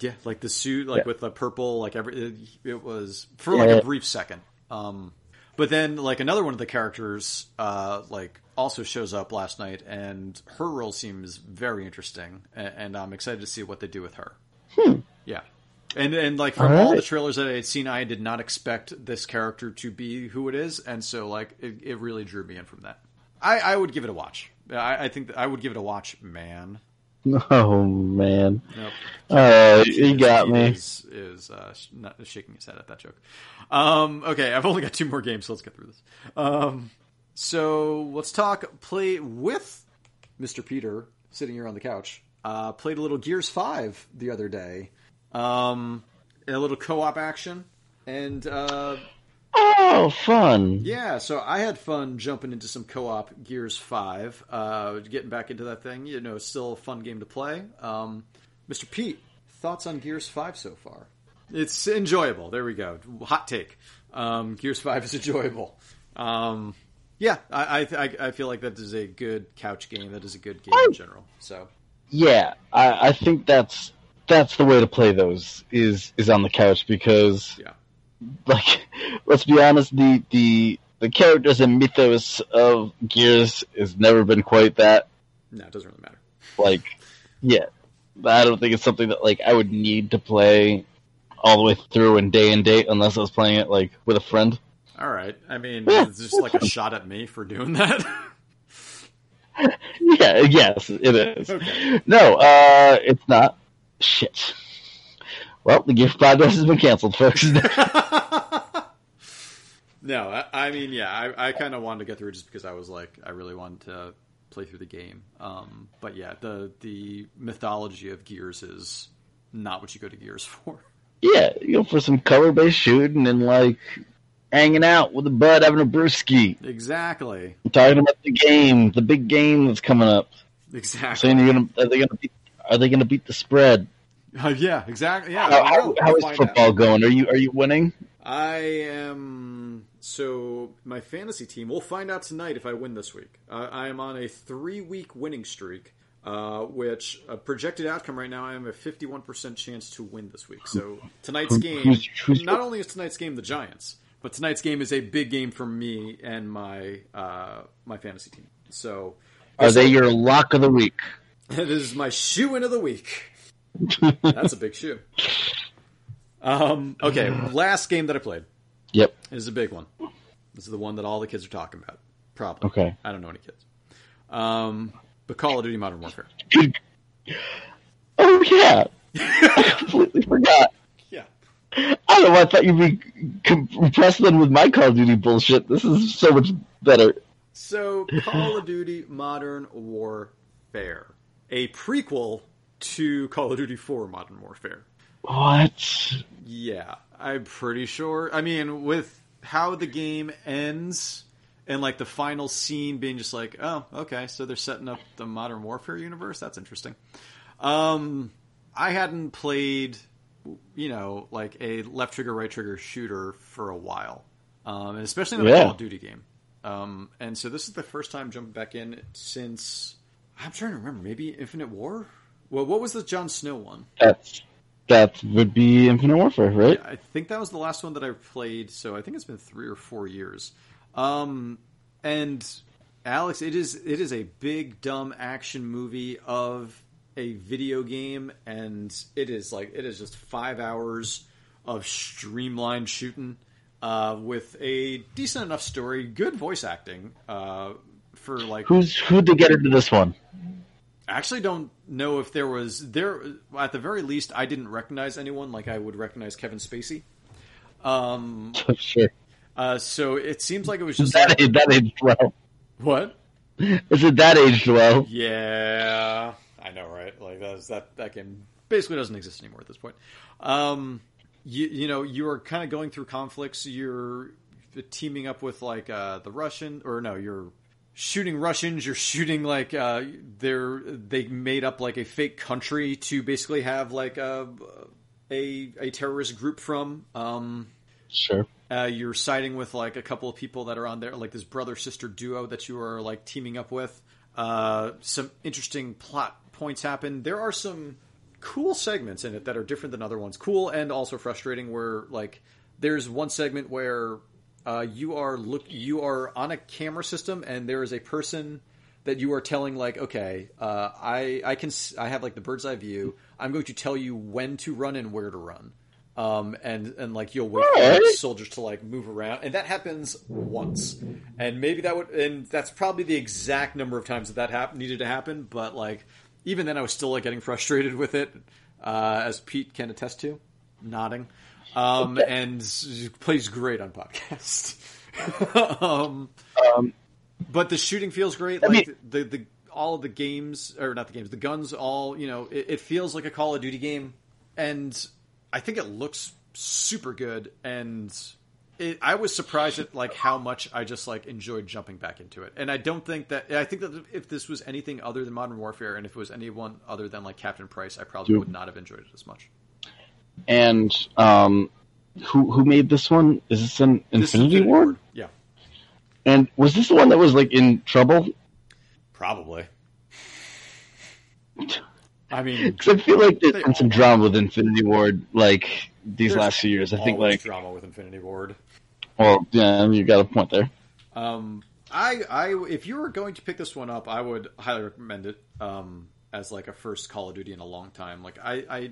Yeah, like the suit, like Yeah. with the purple, like every it, it was for like Yeah. a brief second. Um, but then like another one of the characters, uh, like also shows up last night, and her role seems very interesting, and, and I'm excited to see what they do with her. Yeah. And and like from All all the trailers that I had seen, I did not expect this character to be who it is, and so like it, it really drew me in from that. I, I would give it a watch. I, I think that I would give it a watch, man. oh man, Nope. uh, you got me. Is, is uh, not shaking his head at that joke. Um, okay, I've only got two more games, so let's get through this. Um, so let's talk play with Mr. Peter sitting here on the couch. Uh, played a little Gears Five the other day. Um, a little co-op action, and uh, Oh, fun. yeah, so I had fun jumping into some co-op Gears Five, uh, getting back into that thing. You know, still a fun game to play. Um, Mr. Pete, thoughts on Gears Five so far? It's enjoyable. There we go. Hot take. Um, Gears Five is enjoyable. Um, yeah, I, I I I feel like that is a good couch game. That is a good game in general. So Yeah, I, I think that's that's the way to play those is is on the couch because yeah, like let's be honest the the the characters and mythos of Gears has never been quite that no, it doesn't really matter. like yeah I don't think it's something that like I would need to play all the way through and day and date unless I was playing it like with a friend. All right. I mean, Yeah, it's just like a shot at me for doing that. Yeah, yes, it is. Okay. No, uh, it's not. Shit. Well, the gift podcast has been canceled, folks. No, I, I mean, yeah, I, I kind of wanted to get through it just because I was like, I really wanted to play through the game. Um, but yeah, the the mythology of Gears is not what you go to Gears for. Yeah, you know, for some color based shooting and like hanging out with the bud, having a brewski, Exactly. I'm talking about the game, the big game that's coming up. Exactly. Saying you're gonna are they gonna beat are they gonna beat the spread? Uh, yeah, exactly. Yeah. How, how, how is football out. going? Are you are you winning? I am. So my fantasy team. We'll find out tonight if I win this week. Uh, I am on a three-week winning streak, uh, which a projected outcome right now. I am a fifty-one percent chance to win this week. So tonight's game. not only is tonight's game the Giants, but tonight's game is a big game for me and my uh, my fantasy team. So Are they your lock of the week? It is my shoe in of the week. That's a big shoe. Um, okay, last game that I played Yep. is a big one. This is the one that all the kids are talking about. Probably. Okay. I don't know any kids. Um, but Call of Duty Modern Warfare. Oh yeah, I completely forgot. Yeah. I don't know. I thought you'd be impressed then with my Call of Duty bullshit. This is so much better. So, Call of Duty Modern Warfare, a prequel to Call of Duty 4 Modern Warfare. What? Yeah, I'm pretty sure. I mean, with how the game ends and like the final scene being just like, oh, okay, so they're setting up the Modern Warfare universe. That's interesting. Um, I hadn't played, you know, like a left trigger, right trigger shooter for a while, um, and especially not a Yeah. Call of Duty game. Um, and so this is the first time jumping back in since I'm trying to remember, maybe Infinite War. Well, what was the Jon Snow one? That's that would be Infinite Warfare, right? I think that was the last one that I played, so I think it's been three or four years. Um, and Alex, it is it is a big dumb action movie of a video game, and it is like it is just five hours of streamlined shooting uh, with a decent enough story, good voice acting uh, for like Who's who to get into this one? I actually don't know if there was there at the very least I didn't recognize anyone like I would recognize Kevin Spacey. Um, sure. uh, so it seems like it was just That like, that aged well. what? Is it that aged well? Yeah, I know, right? Like that's that that game basically doesn't exist anymore at this point. Um, you you know you are kind of going through conflicts. You're teaming up with like uh, the Russian or no, you're shooting Russians. You're shooting like uh, they're they made up like a fake country to basically have like a a, a terrorist group from. Um, Sure. uh, you're siding with like a couple of people that are on there, like this brother sister duo that you are like teaming up with. Uh, some interesting plot points happen. There are some cool segments in it that are different than other ones. Cool and also frustrating. Where like there's one segment where uh, you are look you are on a camera system and there is a person that you are telling like okay uh, I I can I have like the bird's eye view. I'm going to tell you when to run and where to run. Um, and and like you'll wait for like, soldiers to like move around, and that happens once, and maybe that would, and that's probably the exact number of times that that hap- needed to happen. But like, even then, I was still like getting frustrated with it, uh, as Pete can attest to, nodding, um, and plays great on podcast. um, Um, but the shooting feels great. I Like mean- the, the all of the games, or not the games, the guns. All you know, it, it feels like a Call of Duty game, and I think it looks super good. And it, I was surprised at like how much I just like enjoyed jumping back into it. And I don't think that I think that if this was anything other than Modern Warfare, and if it was anyone other than like Captain Price, I probably would not have enjoyed it as much. And um, who who made this one? Is this an This Infinity, Infinity Ward? yeah, And was this the one that was like in trouble? probably. I mean, Because I feel like there's They been some drama with Infinity Ward like these last few years. I think like drama with Infinity Ward. well, yeah, you got a point there. Um, I, I, if you were going to pick this one up, I would highly recommend it. Um, as like a first Call of Duty in a long time. Like I, I,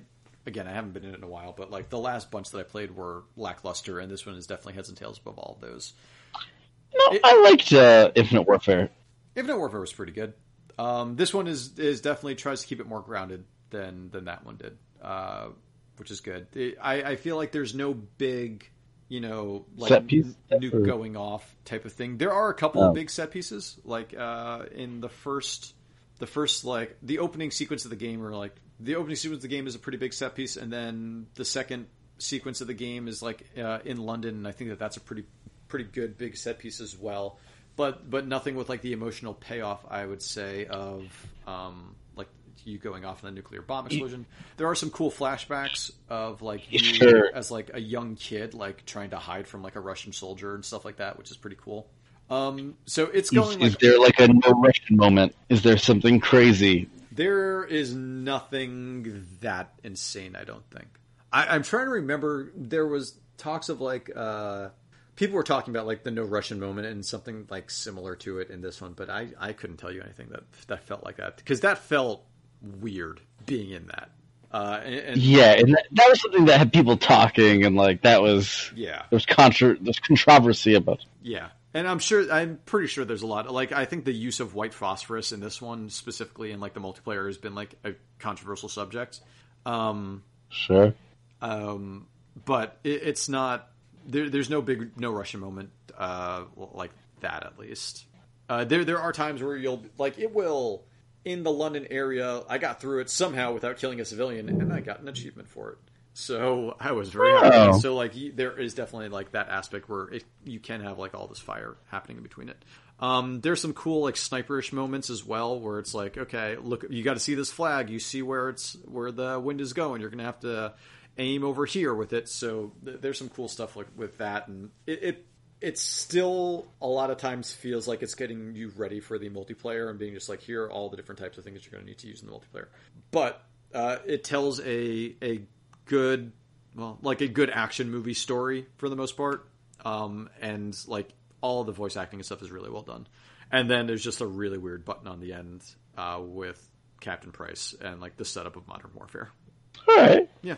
again, I haven't been in it in a while, but like the last bunch that I played were lackluster, and this one is definitely heads and tails above all of those. No, It- I liked uh, Infinite Warfare. Infinite Warfare was pretty good. Um, this one is is definitely tries to keep it more grounded than than that one did, uh, which is good. It- I, I feel like there's no big you know, like Set piece nuke or- going off type of thing. There are a couple Oh. of big set pieces, like uh, in the first, the first like the opening sequence of the game, or like the opening sequence of the game is a pretty big set piece, and then the second sequence of the game is like uh, in London, and I think that that's a pretty pretty good big set piece as well. But but nothing with like the emotional payoff, I would say of um, like you going off in a nuclear bomb explosion. There are some cool flashbacks of like you Sure. as like a young kid, like trying to hide from like a Russian soldier and stuff like that, which is pretty cool. Um, so it's going is like there like a no Russian moment? Is there something crazy? there is nothing that insane. I don't think. I, I'm trying to remember. There was talks of like uh, people were talking about like the no Russian moment and something like similar to it in this one, but I I couldn't tell you anything that that felt like that because that felt weird being in that. Uh, and, and Yeah, and that, that was something that had people talking, and like that was yeah, there's contra there's controversy about. Yeah, and I'm sure I'm pretty sure there's a lot. Like I think the use of white phosphorus in this one specifically in like the multiplayer has been like a controversial subject. Um, Sure. um, but it, it's not. There, there's no big no Russian moment uh, like that at least. Uh, there there are times where you'll like it will in the London area. I got through it somehow without killing a civilian, and I got an achievement for it. So I was very happy. Oh. So like y- there is definitely like that aspect where it, you can have like all this fire happening in between it. Um, there's some cool like sniperish moments as well where it's like okay look you got to see this flag you see where it's where the wind is going you're gonna have to aim over here with it so th- there's some cool stuff like with that and it, it it still a lot of times feels like it's getting you ready for the multiplayer and being just like here are all the different types of things you're going to need to use in the multiplayer but uh, it tells a a good well like a good action movie story for the most part. Um, and like all the voice acting and stuff is really well done. And then there's just a really weird button on the end uh, with captain price and like the setup of modern warfare. All right. yeah.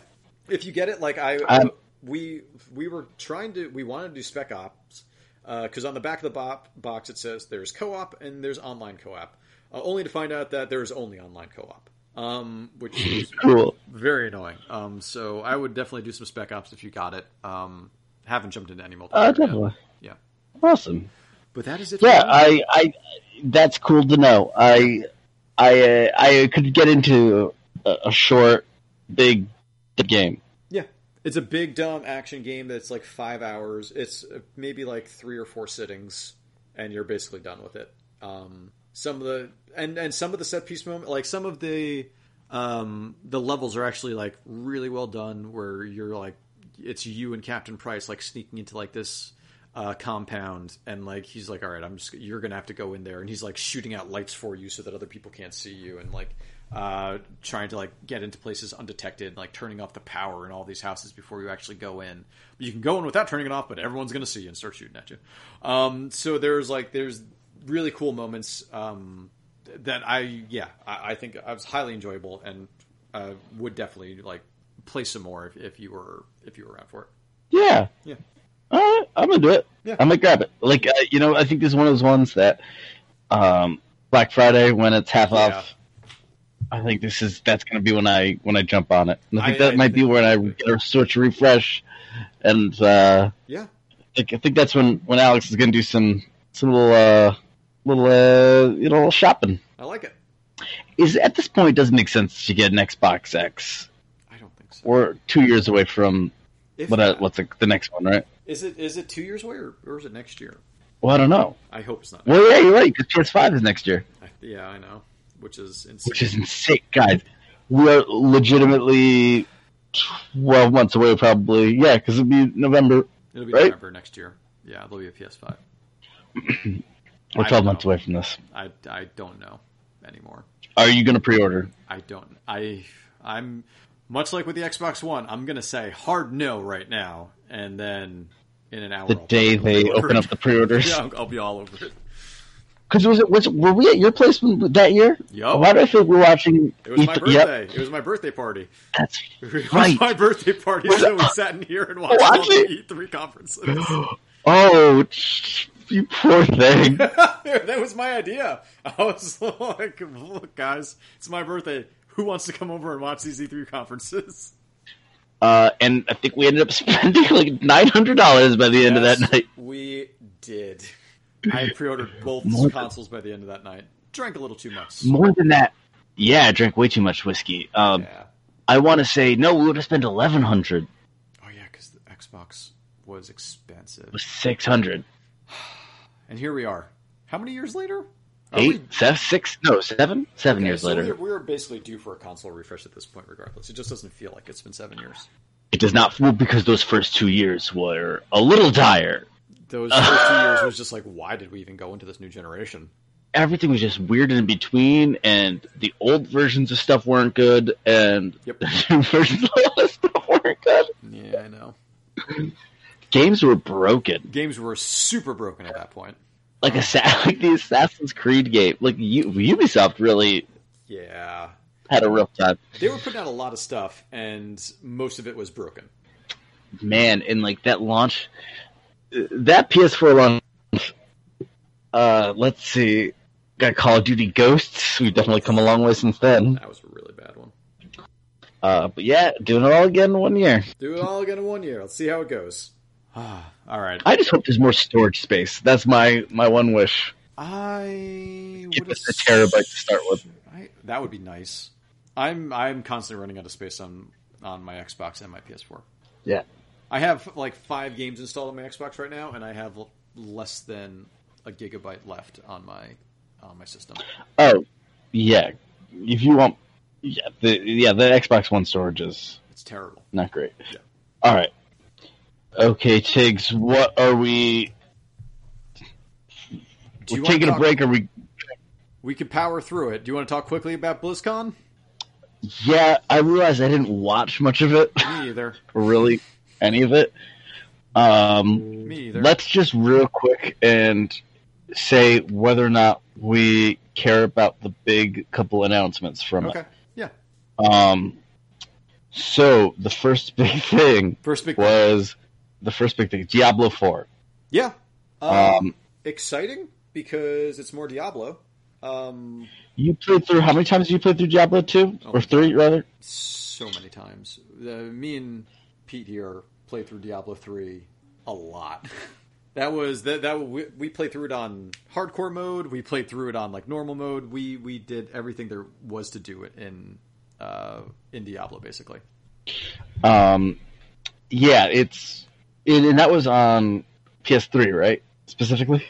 If you get it, like I, Um, we we were trying to, we wanted to do spec ops because on the back of the bop, box it says there's co-op and there's online co-op, uh, only to find out that there's only online co-op, um, which is Cool. very annoying. Um, so I would definitely do some spec ops if you got it. Um, haven't jumped into any multiplayer. Uh, yet. definitely. Yeah. Awesome. But that is it. Yeah. I, I, that's cool to know. I, I, uh, I could get into a, a short, big game. Yeah, it's a big dumb action game that's like five hours. It's maybe like three or four sittings, and you're basically done with it. Um, some of the and and some of the set piece moment, like some of the um, the levels are actually like really well done. Where you're like, it's you and Captain Price like sneaking into like this uh, compound, and like he's like, all right, I'm just you're gonna have to go in there, and he's like shooting out lights for you so that other people can't see you, and like uh, trying to like get into places undetected, like turning off the power in all these houses before you actually go in. But you can go in without turning it off, but everyone's to see you and start shooting at you. Um, so there's like there's really cool moments um, that I yeah I, I think I was highly enjoyable and uh, would definitely like play some more if, if you were if you were around for it. Yeah. Yeah. Right, I'm gonna do it. Yeah. I might grab it. Like, uh, you know, I think this is one of those ones that, um, Black Friday when it's half Yeah. off. I think this is that's gonna be when I when I jump on it. And I think I- that I might be when I get a switch refresh, and uh, Yeah, I think, I think that's when when Alex is gonna do some some little uh little uh you know little shopping. I like it. Is at this point it doesn't make sense to get an Xbox X. I don't think so. We're two years away from If what uh, what's the, the next one, right? is it is it two years away or, or is it next year? Well, I don't know. I hope it's not. Well, yeah, you're right. Because PS5 is next year, I, yeah, I know, which is insane. which is insane, guys. We're legitimately twelve months away, probably. Yeah, because it'll be November. It'll be right? November next year. Yeah, there'll be a PS5. We're twelve months away from this. I, I don't know anymore. Are you going to pre-order? I don't. I I'm much like with the Xbox One. I'm gonna say hard no right now, and then in an hour The I'll day they open up the pre-orders? yeah, I'll, I'll be all over it. Because was it was were we at your place that year? Yup. Why do I feel we're watching? It was my E3 Yep, birthday. It was my birthday party. that's It was Right. my birthday party, Was so we sat in here and watched Oh, all actually- the E3 conferences. oh, you poor thing. that was my idea. I was like, "Look, guys, it's my birthday. Who wants to come over and watch these E3 conferences?" Uh, and I think we ended up spending like nine hundred dollars by the end of that night. We did. I pre-ordered both More than- consoles by the end of that night. Drank a little too much. More than that, yeah, I drank way too much whiskey. Um, yeah. I want to say no, we would have spent eleven hundred. Oh yeah, because the Xbox was expensive. It was six hundred. And here we are. How many years later? Are we- Eight, seven, six, no, seven, seven Okay, years so later. We're, we're basically due for a console refresh at this point, regardless. It just doesn't feel like it's been seven years. It does not well, because those first two years were a little dire. Those first two years was just like, why did we even go into this new generation? Everything was just weird in between, and the old versions of stuff weren't good, and Yep. the new versions of stuff weren't good. Yeah, I know. Games were broken, Games were super broken at that point. like a like the Assassin's Creed game. Like U- Ubisoft really Yeah. had a rough time. They were putting out a lot of stuff, and most of it was broken. man, and like that launch, that PS4 launch. Uh, let's see, got Call of Duty Ghosts. We've definitely come a long way since then. That was a really bad one. Uh, but yeah, doing it all again in one year. Do it all again in one year. Let's see how it goes. Ah, all right. I just hope there's more storage space. That's my my one wish. I Give us a terabyte to start with. I, that would be nice. I'm I'm constantly running out of space on on my Xbox and my PS4. Yeah. I have like five games installed on my Xbox right now, and I have less than a gigabyte left on my on my system. Oh, yeah. If you want, yeah, the yeah the Xbox One storage is It's terrible. not great. Yeah. All right. Okay, Tiggs, what are we? Do We're taking a break. Are we? We could power through it. Do you want to talk quickly about BlizzCon? Yeah, I realized I didn't watch much of it, Me either. really any of it. Um, Me either. let's just real quick and say whether or not we care about the big couple announcements from okay. Yeah. Um, so the first big thing First big. was the first big thing, Diablo Four. Yeah. Um, Um, exciting because it's more Diablo. Um, you played through how many times did you play through Diablo two Oh. or three rather? so many times. Uh, me and Pete here played through Diablo three a lot. that was that that we, we played through it on hardcore mode. We played through it on like normal mode. We we did everything there was to do it in uh, in Diablo basically. Um, yeah, it's it, and that was on PS3, right? Specifically,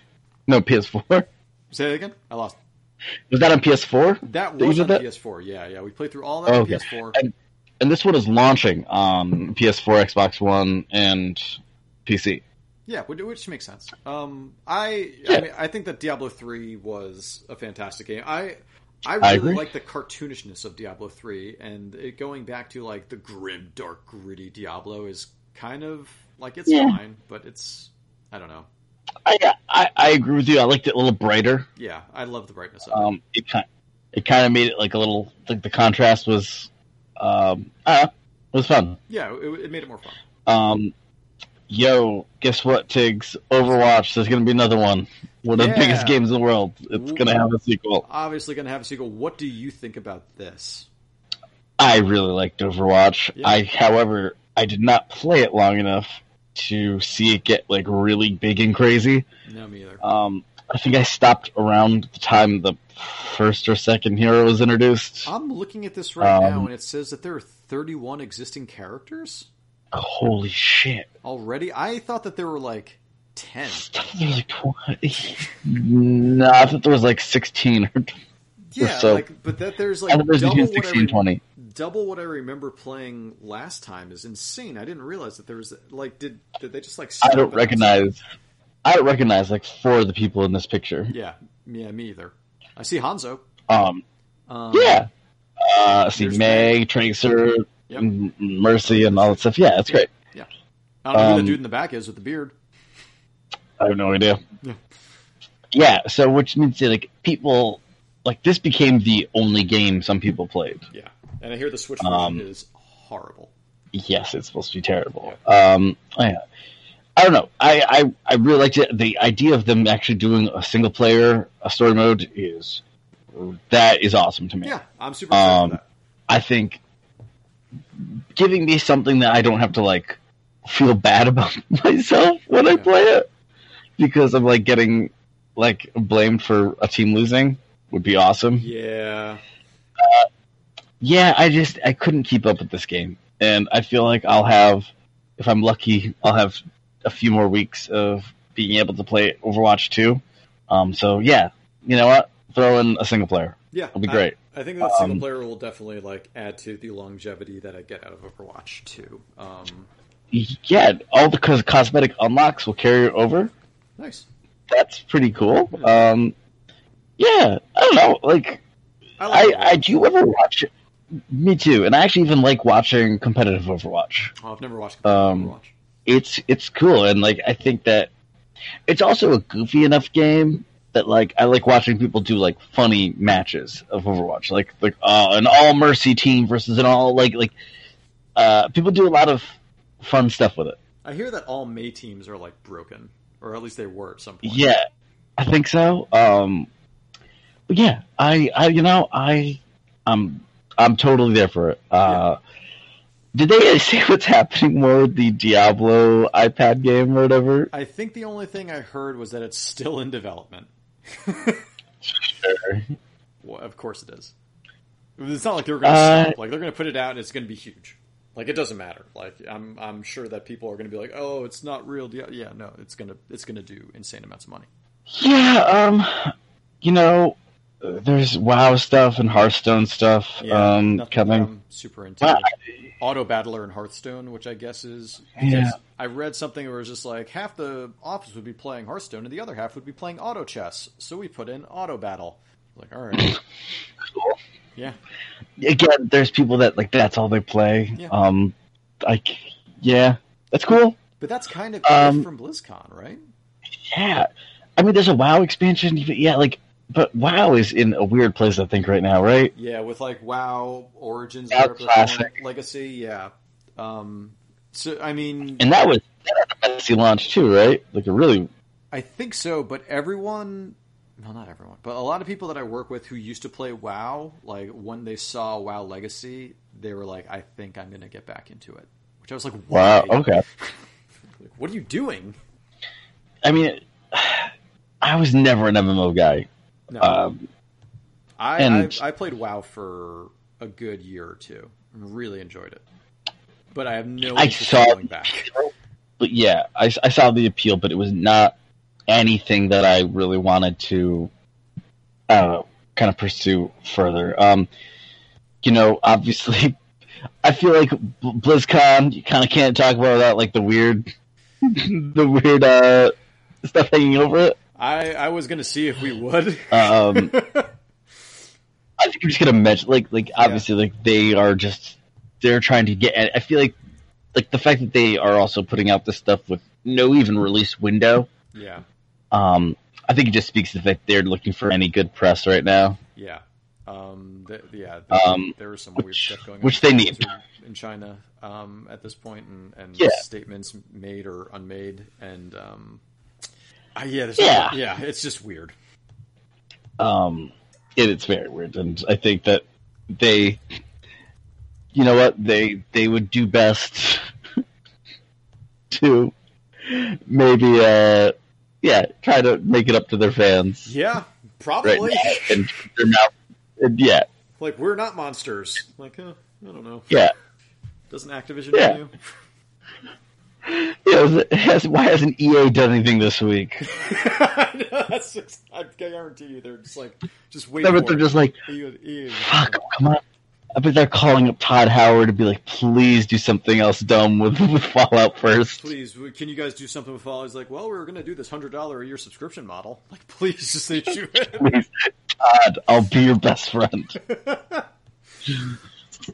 no PS4. Say that again. I lost. Was that on PS4? That was on that? PS4. Yeah, yeah. We played through all that on Okay. PS4. And and this one is launching on PS4, Xbox One, and PC. Yeah, which, which makes sense. Um, I Yeah. I, mean, I think that Diablo three was a fantastic game. I I I really agree. like the cartoonishness of Diablo three, and it going back to like the grim, dark, gritty Diablo is kind of like it's Yeah. fine, but it's I don't know. I, I I agree with you. I liked it a little brighter. Yeah, I love the brightness of it. Um, it kind it kind of made it like a little like the contrast was, um, I don't know, it was fun. Yeah, it, it made it more fun. Um, yo, guess what, Tiggs? Overwatch. There's gonna be another one. One of the biggest games in the world. It's gonna have a sequel. Obviously, going to have a sequel. What do you think about this? I really liked Overwatch. Yeah. I, however, I did not play it long enough to see it get like really big and crazy. No, me either. Um, I think I stopped around the time the first or second hero was introduced. I'm looking at this right now, um, and it says that there are 31 existing characters Holy shit! already. I thought that there were like 10. I thought there was like no, I thought there was like sixteen or Yeah, so- like, but that there's like thought there was double between what, I sixteen and re- twenty. double what I remember playing last time is insane. I didn't realize that there was like did did they just like I don't recognize. I don't recognize like four of the people in this picture. Yeah, yeah, me either. I see Hanzo. Um, Um, yeah. Uh, I see Meg, Tracer, Yep. Mercy, and all that stuff. Yeah, that's great. Yeah, I don't know who Um, the dude in the back is with the beard. I have no idea. Yeah. Yeah, so which means like people like this became the only game some people played. Yeah, and I hear the Switch version Um, is horrible. Yes, it's supposed to be terrible. Um, yeah. I don't know. I, I I really liked it. The idea of them actually doing a single player a story mode is that is awesome to me. Yeah, I'm super excited Um, that. I think giving me something that I don't have to like feel bad about myself when I play it because I'm like getting like blamed for a team losing would be awesome. Yeah. Yeah, I just I couldn't keep up with this game, and I feel like I'll have, if I'm lucky, I'll have a few more weeks of being able to play Overwatch 2. Um, so yeah, you know what? Throw in a single player. Yeah. It'll be great. I, think that single Um, player will definitely like add to the longevity that I get out of Overwatch 2. Um, Yeah, all the cos- cosmetic unlocks will carry over. nice. That's pretty cool. Um, yeah, I don't know. Like, I, I, like I Overwatch. do you ever watch it? Me too, and I actually even like watching competitive Overwatch. Oh, I've never watched Um, Overwatch. it's it's cool and like I think that it's also a goofy enough game that like I like watching people do like funny matches of Overwatch, like like uh, an all mercy team versus an all like like uh, people do a lot of fun stuff with it. I hear that all Mei teams are like broken, or at least they were at some point. Yeah, I think so. Um, yeah, I I you know I I'm I'm totally there for it. Uh, Did they say what's happening more with the Diablo iPad game or whatever? I think the only thing I heard was that it's still in development. Sure. Well, of course it is. It's not like they're going to Uh, stop. Like they're going to put it out and it's going to be huge. Like it doesn't matter. Like I'm I'm sure that people are going to be like, "Oh, it's not real." Dia-" Yeah, no, it's going to it's going to do insane amounts of money. Yeah, um, you know, there's WoW stuff and Hearthstone stuff Yeah, um, coming. I'm super into. Wow. Auto Battler and Hearthstone, which I guess is Yeah. I read something where it was just like half the office would be playing Hearthstone and the other half would be playing Auto Chess. So we put in Auto Battle. Like, all right, Cool. yeah, Again, there's people that like that's all they play. Yeah. Um, like, yeah, that's cool. but that's kind of Um, from BlizzCon, right? Yeah, I mean, there's a WoW expansion. Yeah, like, but WoW is in a weird place. I think right now, right? Yeah, with like WoW Origins, WoW whatever they're calling it, Classic. Legacy. Yeah. Um. So I mean, And that was that had a messy launch too, right? Like a really I think so, but everyone, well, not everyone, but a lot of people that I work with who used to play WoW, like when they saw WoW Legacy, they were like, "I think I'm going to get back into it." Which I was like, wow. Okay. Like, what are you doing?" I mean, I was never an MMO guy. No, Um, I, and- I I played WoW for a good year or two, and really enjoyed it. But I have no I saw in going back. but yeah, I, I saw the appeal, but it was not anything that I really wanted to uh, kind of pursue further. Um, you know, obviously, I feel like BlizzCon, you kind of can't talk about that, like the weird, the weird uh, stuff hanging over it. I I was going to see if we would. Um, I think I'm just gonna mention, like, like obviously, like they are just they're trying to get. I feel like, like the fact that they are also putting out this stuff with no even release window. yeah, Um, I think it just speaks to the fact they're looking for any good press right now. yeah, um, th- yeah. There, Um, there was some weird stuff going on, which they need. in China um, at this point, and, and Yeah. statements made or unmade, and um, uh, yeah, Yeah. yeah, it's just weird. Um, it, it's very weird, and I think that they, you know what, they they would do best to maybe, uh, yeah, try to make it up to their fans. Yeah, probably. now and their mouth. And yeah, Like we're not monsters. Like uh, I don't know. yeah, Doesn't Activision Yeah. own it Has, why hasn't EA done anything this week? I know, that's just, I guarantee you, they're just like just waiting. No, but for they're it. just like, EA EA fuck, come on. I bet they're calling up Todd Howard to be like, please do something else dumb with, with Fallout first. Please, can you guys do something with Fallout? He's like, well, we are going to do this hundred dollar a year subscription model. Like, please, just issue it. Please, Todd, I'll be your best friend.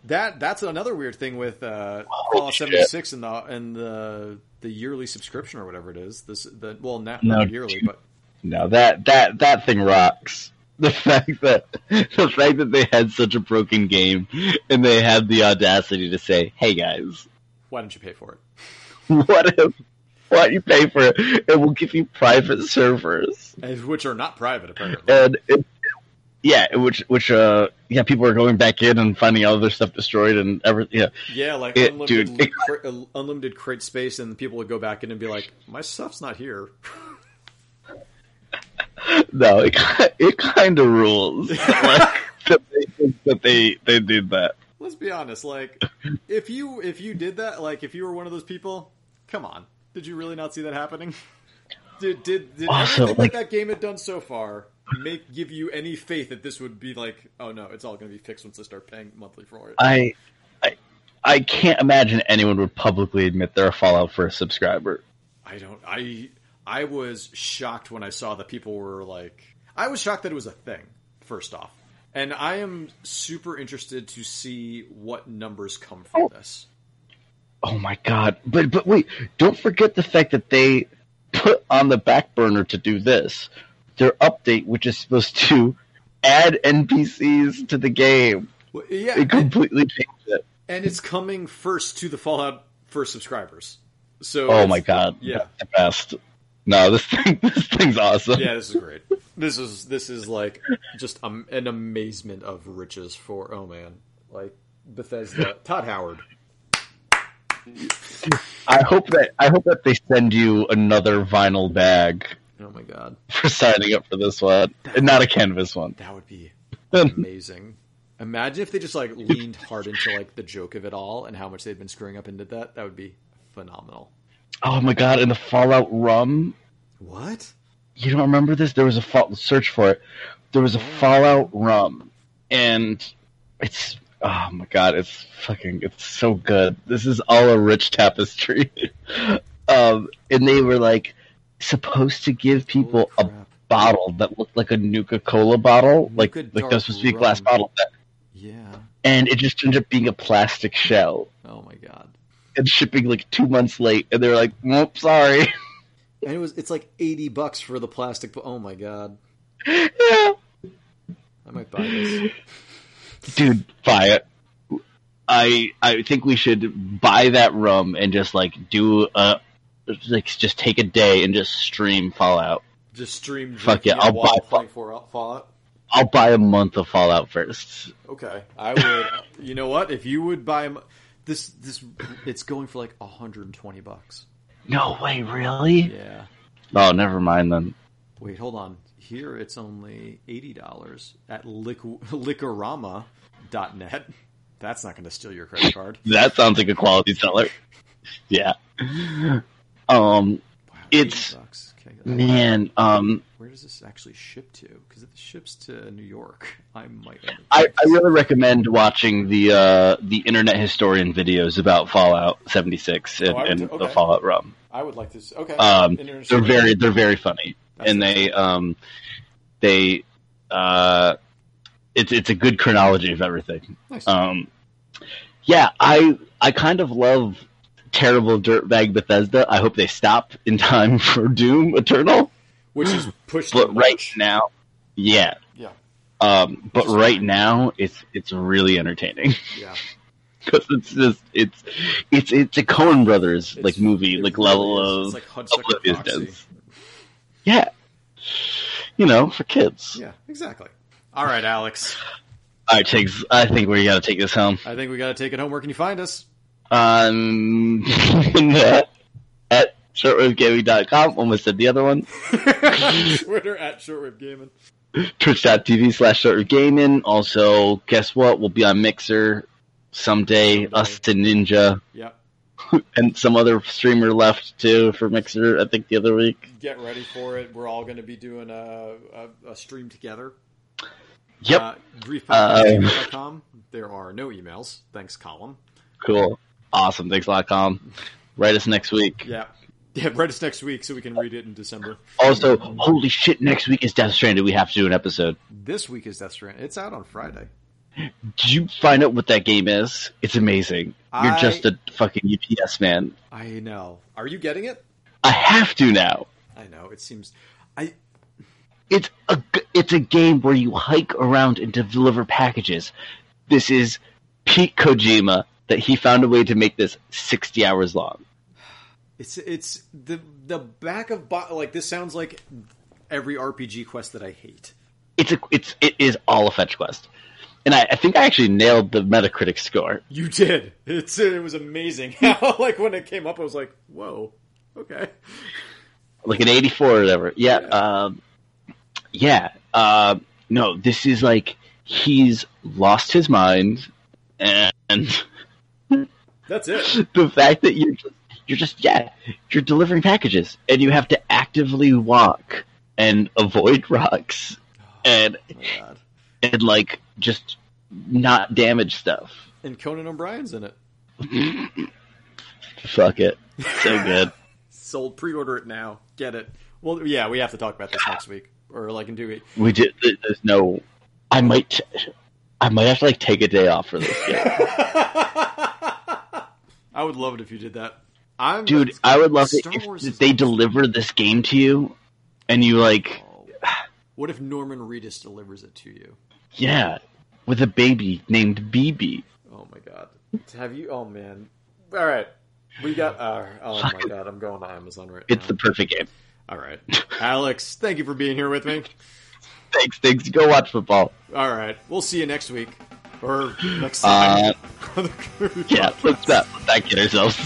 That that's another weird thing with uh, Fallout shit. seventy six and the and the the yearly subscription or whatever it is. This the well not, No, not yearly, but No, that that that thing rocks. The fact that the fact that they had such a broken game and they had the audacity to say, "Hey guys, why don't you pay for it? what if why don't you pay for it and we'll give you private servers?" And- Which are not private apparently. And it, yeah, which which uh yeah, people are going back in and finding all their stuff destroyed and everything. Yeah, Yeah, like It- unlimited, dude, unlimited crate space, and people would go back in and be like, "My stuff's not here." no, it it kind of rules like, that, they, that they they did that. Let's be honest. Like, if you if you did that, like if you were one of those people, come on, did you really not see that happening? Did did, did Also, everything like- that that game had done so far make give you any faith that this would be like, oh no, it's all going to be fixed once they start paying monthly for it? I I I can't imagine anyone would publicly admit they're a Fallout for a subscriber. I don't. I I was shocked when I saw that people were like. I was shocked that it was a thing. First off, and I am super interested to see what numbers come from oh. this. Oh my god! But but wait, don't forget the fact that they put on the back burner to do this their update, which is supposed to add NPCs to the game. Well, yeah, It and, completely changed it. and it's coming first to the Fallout First subscribers. So Oh my god! yeah. The best. No, this thing this thing's awesome. Yeah, this is great. This is this is like just um, an amazement of riches for oh man, like Bethesda, Todd Howard. I hope that I hope that they send you another vinyl bag Oh my god, for signing up for this one, and not a canvas one. that would be amazing. Imagine if they just like leaned hard into like the joke of it all and how much they'd been screwing up into that. That would be phenomenal. Oh my god! And the Fallout rum. What? You don't remember this? There was a fall, search for it. There was a Fallout rum, and it's oh my god! It's fucking it's so good. This is all a rich tapestry. um, and they were like supposed to give people a bottle that looked like a Nuka Cola bottle, like Nuka like that was supposed to be a glass bottle, that, Yeah. and it just ended up being a plastic shell. Oh my god. And shipping like two months late, and they're like, "Nope, sorry." And it was it's like eighty bucks for the plastic. bo- Oh my god. yeah. I might buy this. dude, buy it. I I think we should buy that rum and just like do a like just take a day and just stream Fallout. Just stream. Fuck it I'll buy- for Fallout. I'll buy a month of Fallout first. Okay, I would. you know what? If you would buy this, this it's going for like hundred and twenty bucks. No way, really? Yeah. Oh, never mind then. Wait, hold on. Here it's only eighty dollars at liqu- liquorama.net. That's not going to steal your credit card. That sounds like a quality seller. Yeah. Um, Wow, It's- 80. Okay, man, um, where does this actually ship to? Because if it ships to New York, I might. I, I really recommend watching the uh, the internet historian videos about Fallout 76 and, Oh, would and do- the. Fallout rum. I would like this. Okay. Um, they're very they're very funny, That's and they um they uh it's it's a good chronology of everything. nice. Um, yeah, I I kind of love terrible dirtbag Bethesda. I hope they stop in time for Doom Eternal, Which is pushed. but right March. now, yeah. Yeah. Um, but right fine. now, it's it's really entertaining Yeah. because it's just it's it's it's a Coen Brothers like movie like really level is. of It's like Hudsucker oblivious Yeah. You know, for kids. Yeah, exactly. All right, Alex. All right, Tiggs, I think we got to take this home. I think we got to take it home. Where can you find us? Um, at shortwavegaming.com. Almost said the other one. Twitter at Shortwave Gaming. Twitch.tv slash shortwavegaming. Also, guess what? We'll be on Mixer someday. Someday. Us to Ninja. Yep. And some other streamer left too for Mixer, I think the other week. Get ready for it. We're all going to be doing a, a, a stream together. Yep. Uh, briefpodcast.com. Uh, com. There are no emails. Thanks, column. Cool. Awesome. Thanks a lot, Com. Write us next week. Yeah. Yeah, write us next week so we can read it in December. Also, holy shit, next week is Death Stranded. We have to do an episode. This week is Death Stranding. It's out on Friday. Did you find out what that game is? It's amazing. You're I- just a fucking UPS man. I know. Are you getting it? I have to now. I know. It seems. I It's a it's a game where you hike around and deliver packages. This is Pete Kojima that he found a way to make this 60 hours long. It's it's the the back of bo- like this sounds like every RPG quest that I hate. it's a it's it is all a fetch quest, and I, I think I actually nailed the Metacritic score. You did. It's it was amazing like when it came up, I was like, whoa, okay. like an 84 or whatever. Yeah. Um, yeah. Uh, no, this is like he's lost his mind, and That's it. the fact that you're just, you're just yeah you're delivering packages and you have to actively walk and avoid rocks oh, and Oh god. and like just not damage stuff. And Conan O'Brien's in it. Fuck it, so good. Sold. Pre-order it now. Get it. Well, yeah, we have to talk about this next week or like in two weeks. We did. There's no. I might. I might have to like take a day off for this game. I would love it if you did that. I'm dude i would love it Star if, Wars if is they awesome. deliver this game to you and you like What if Norman Reedus delivers it to you? yeah with a baby named bb Oh my god. Have you? Oh man. All right. We got. Uh, oh my god. I'm going to Amazon right it's now. It's the perfect game All right. Alex, thank you for being here with me. thanks thanks go watch football All right. We'll see you next week. Or next time. uh yeah let's not let's not kid ourselves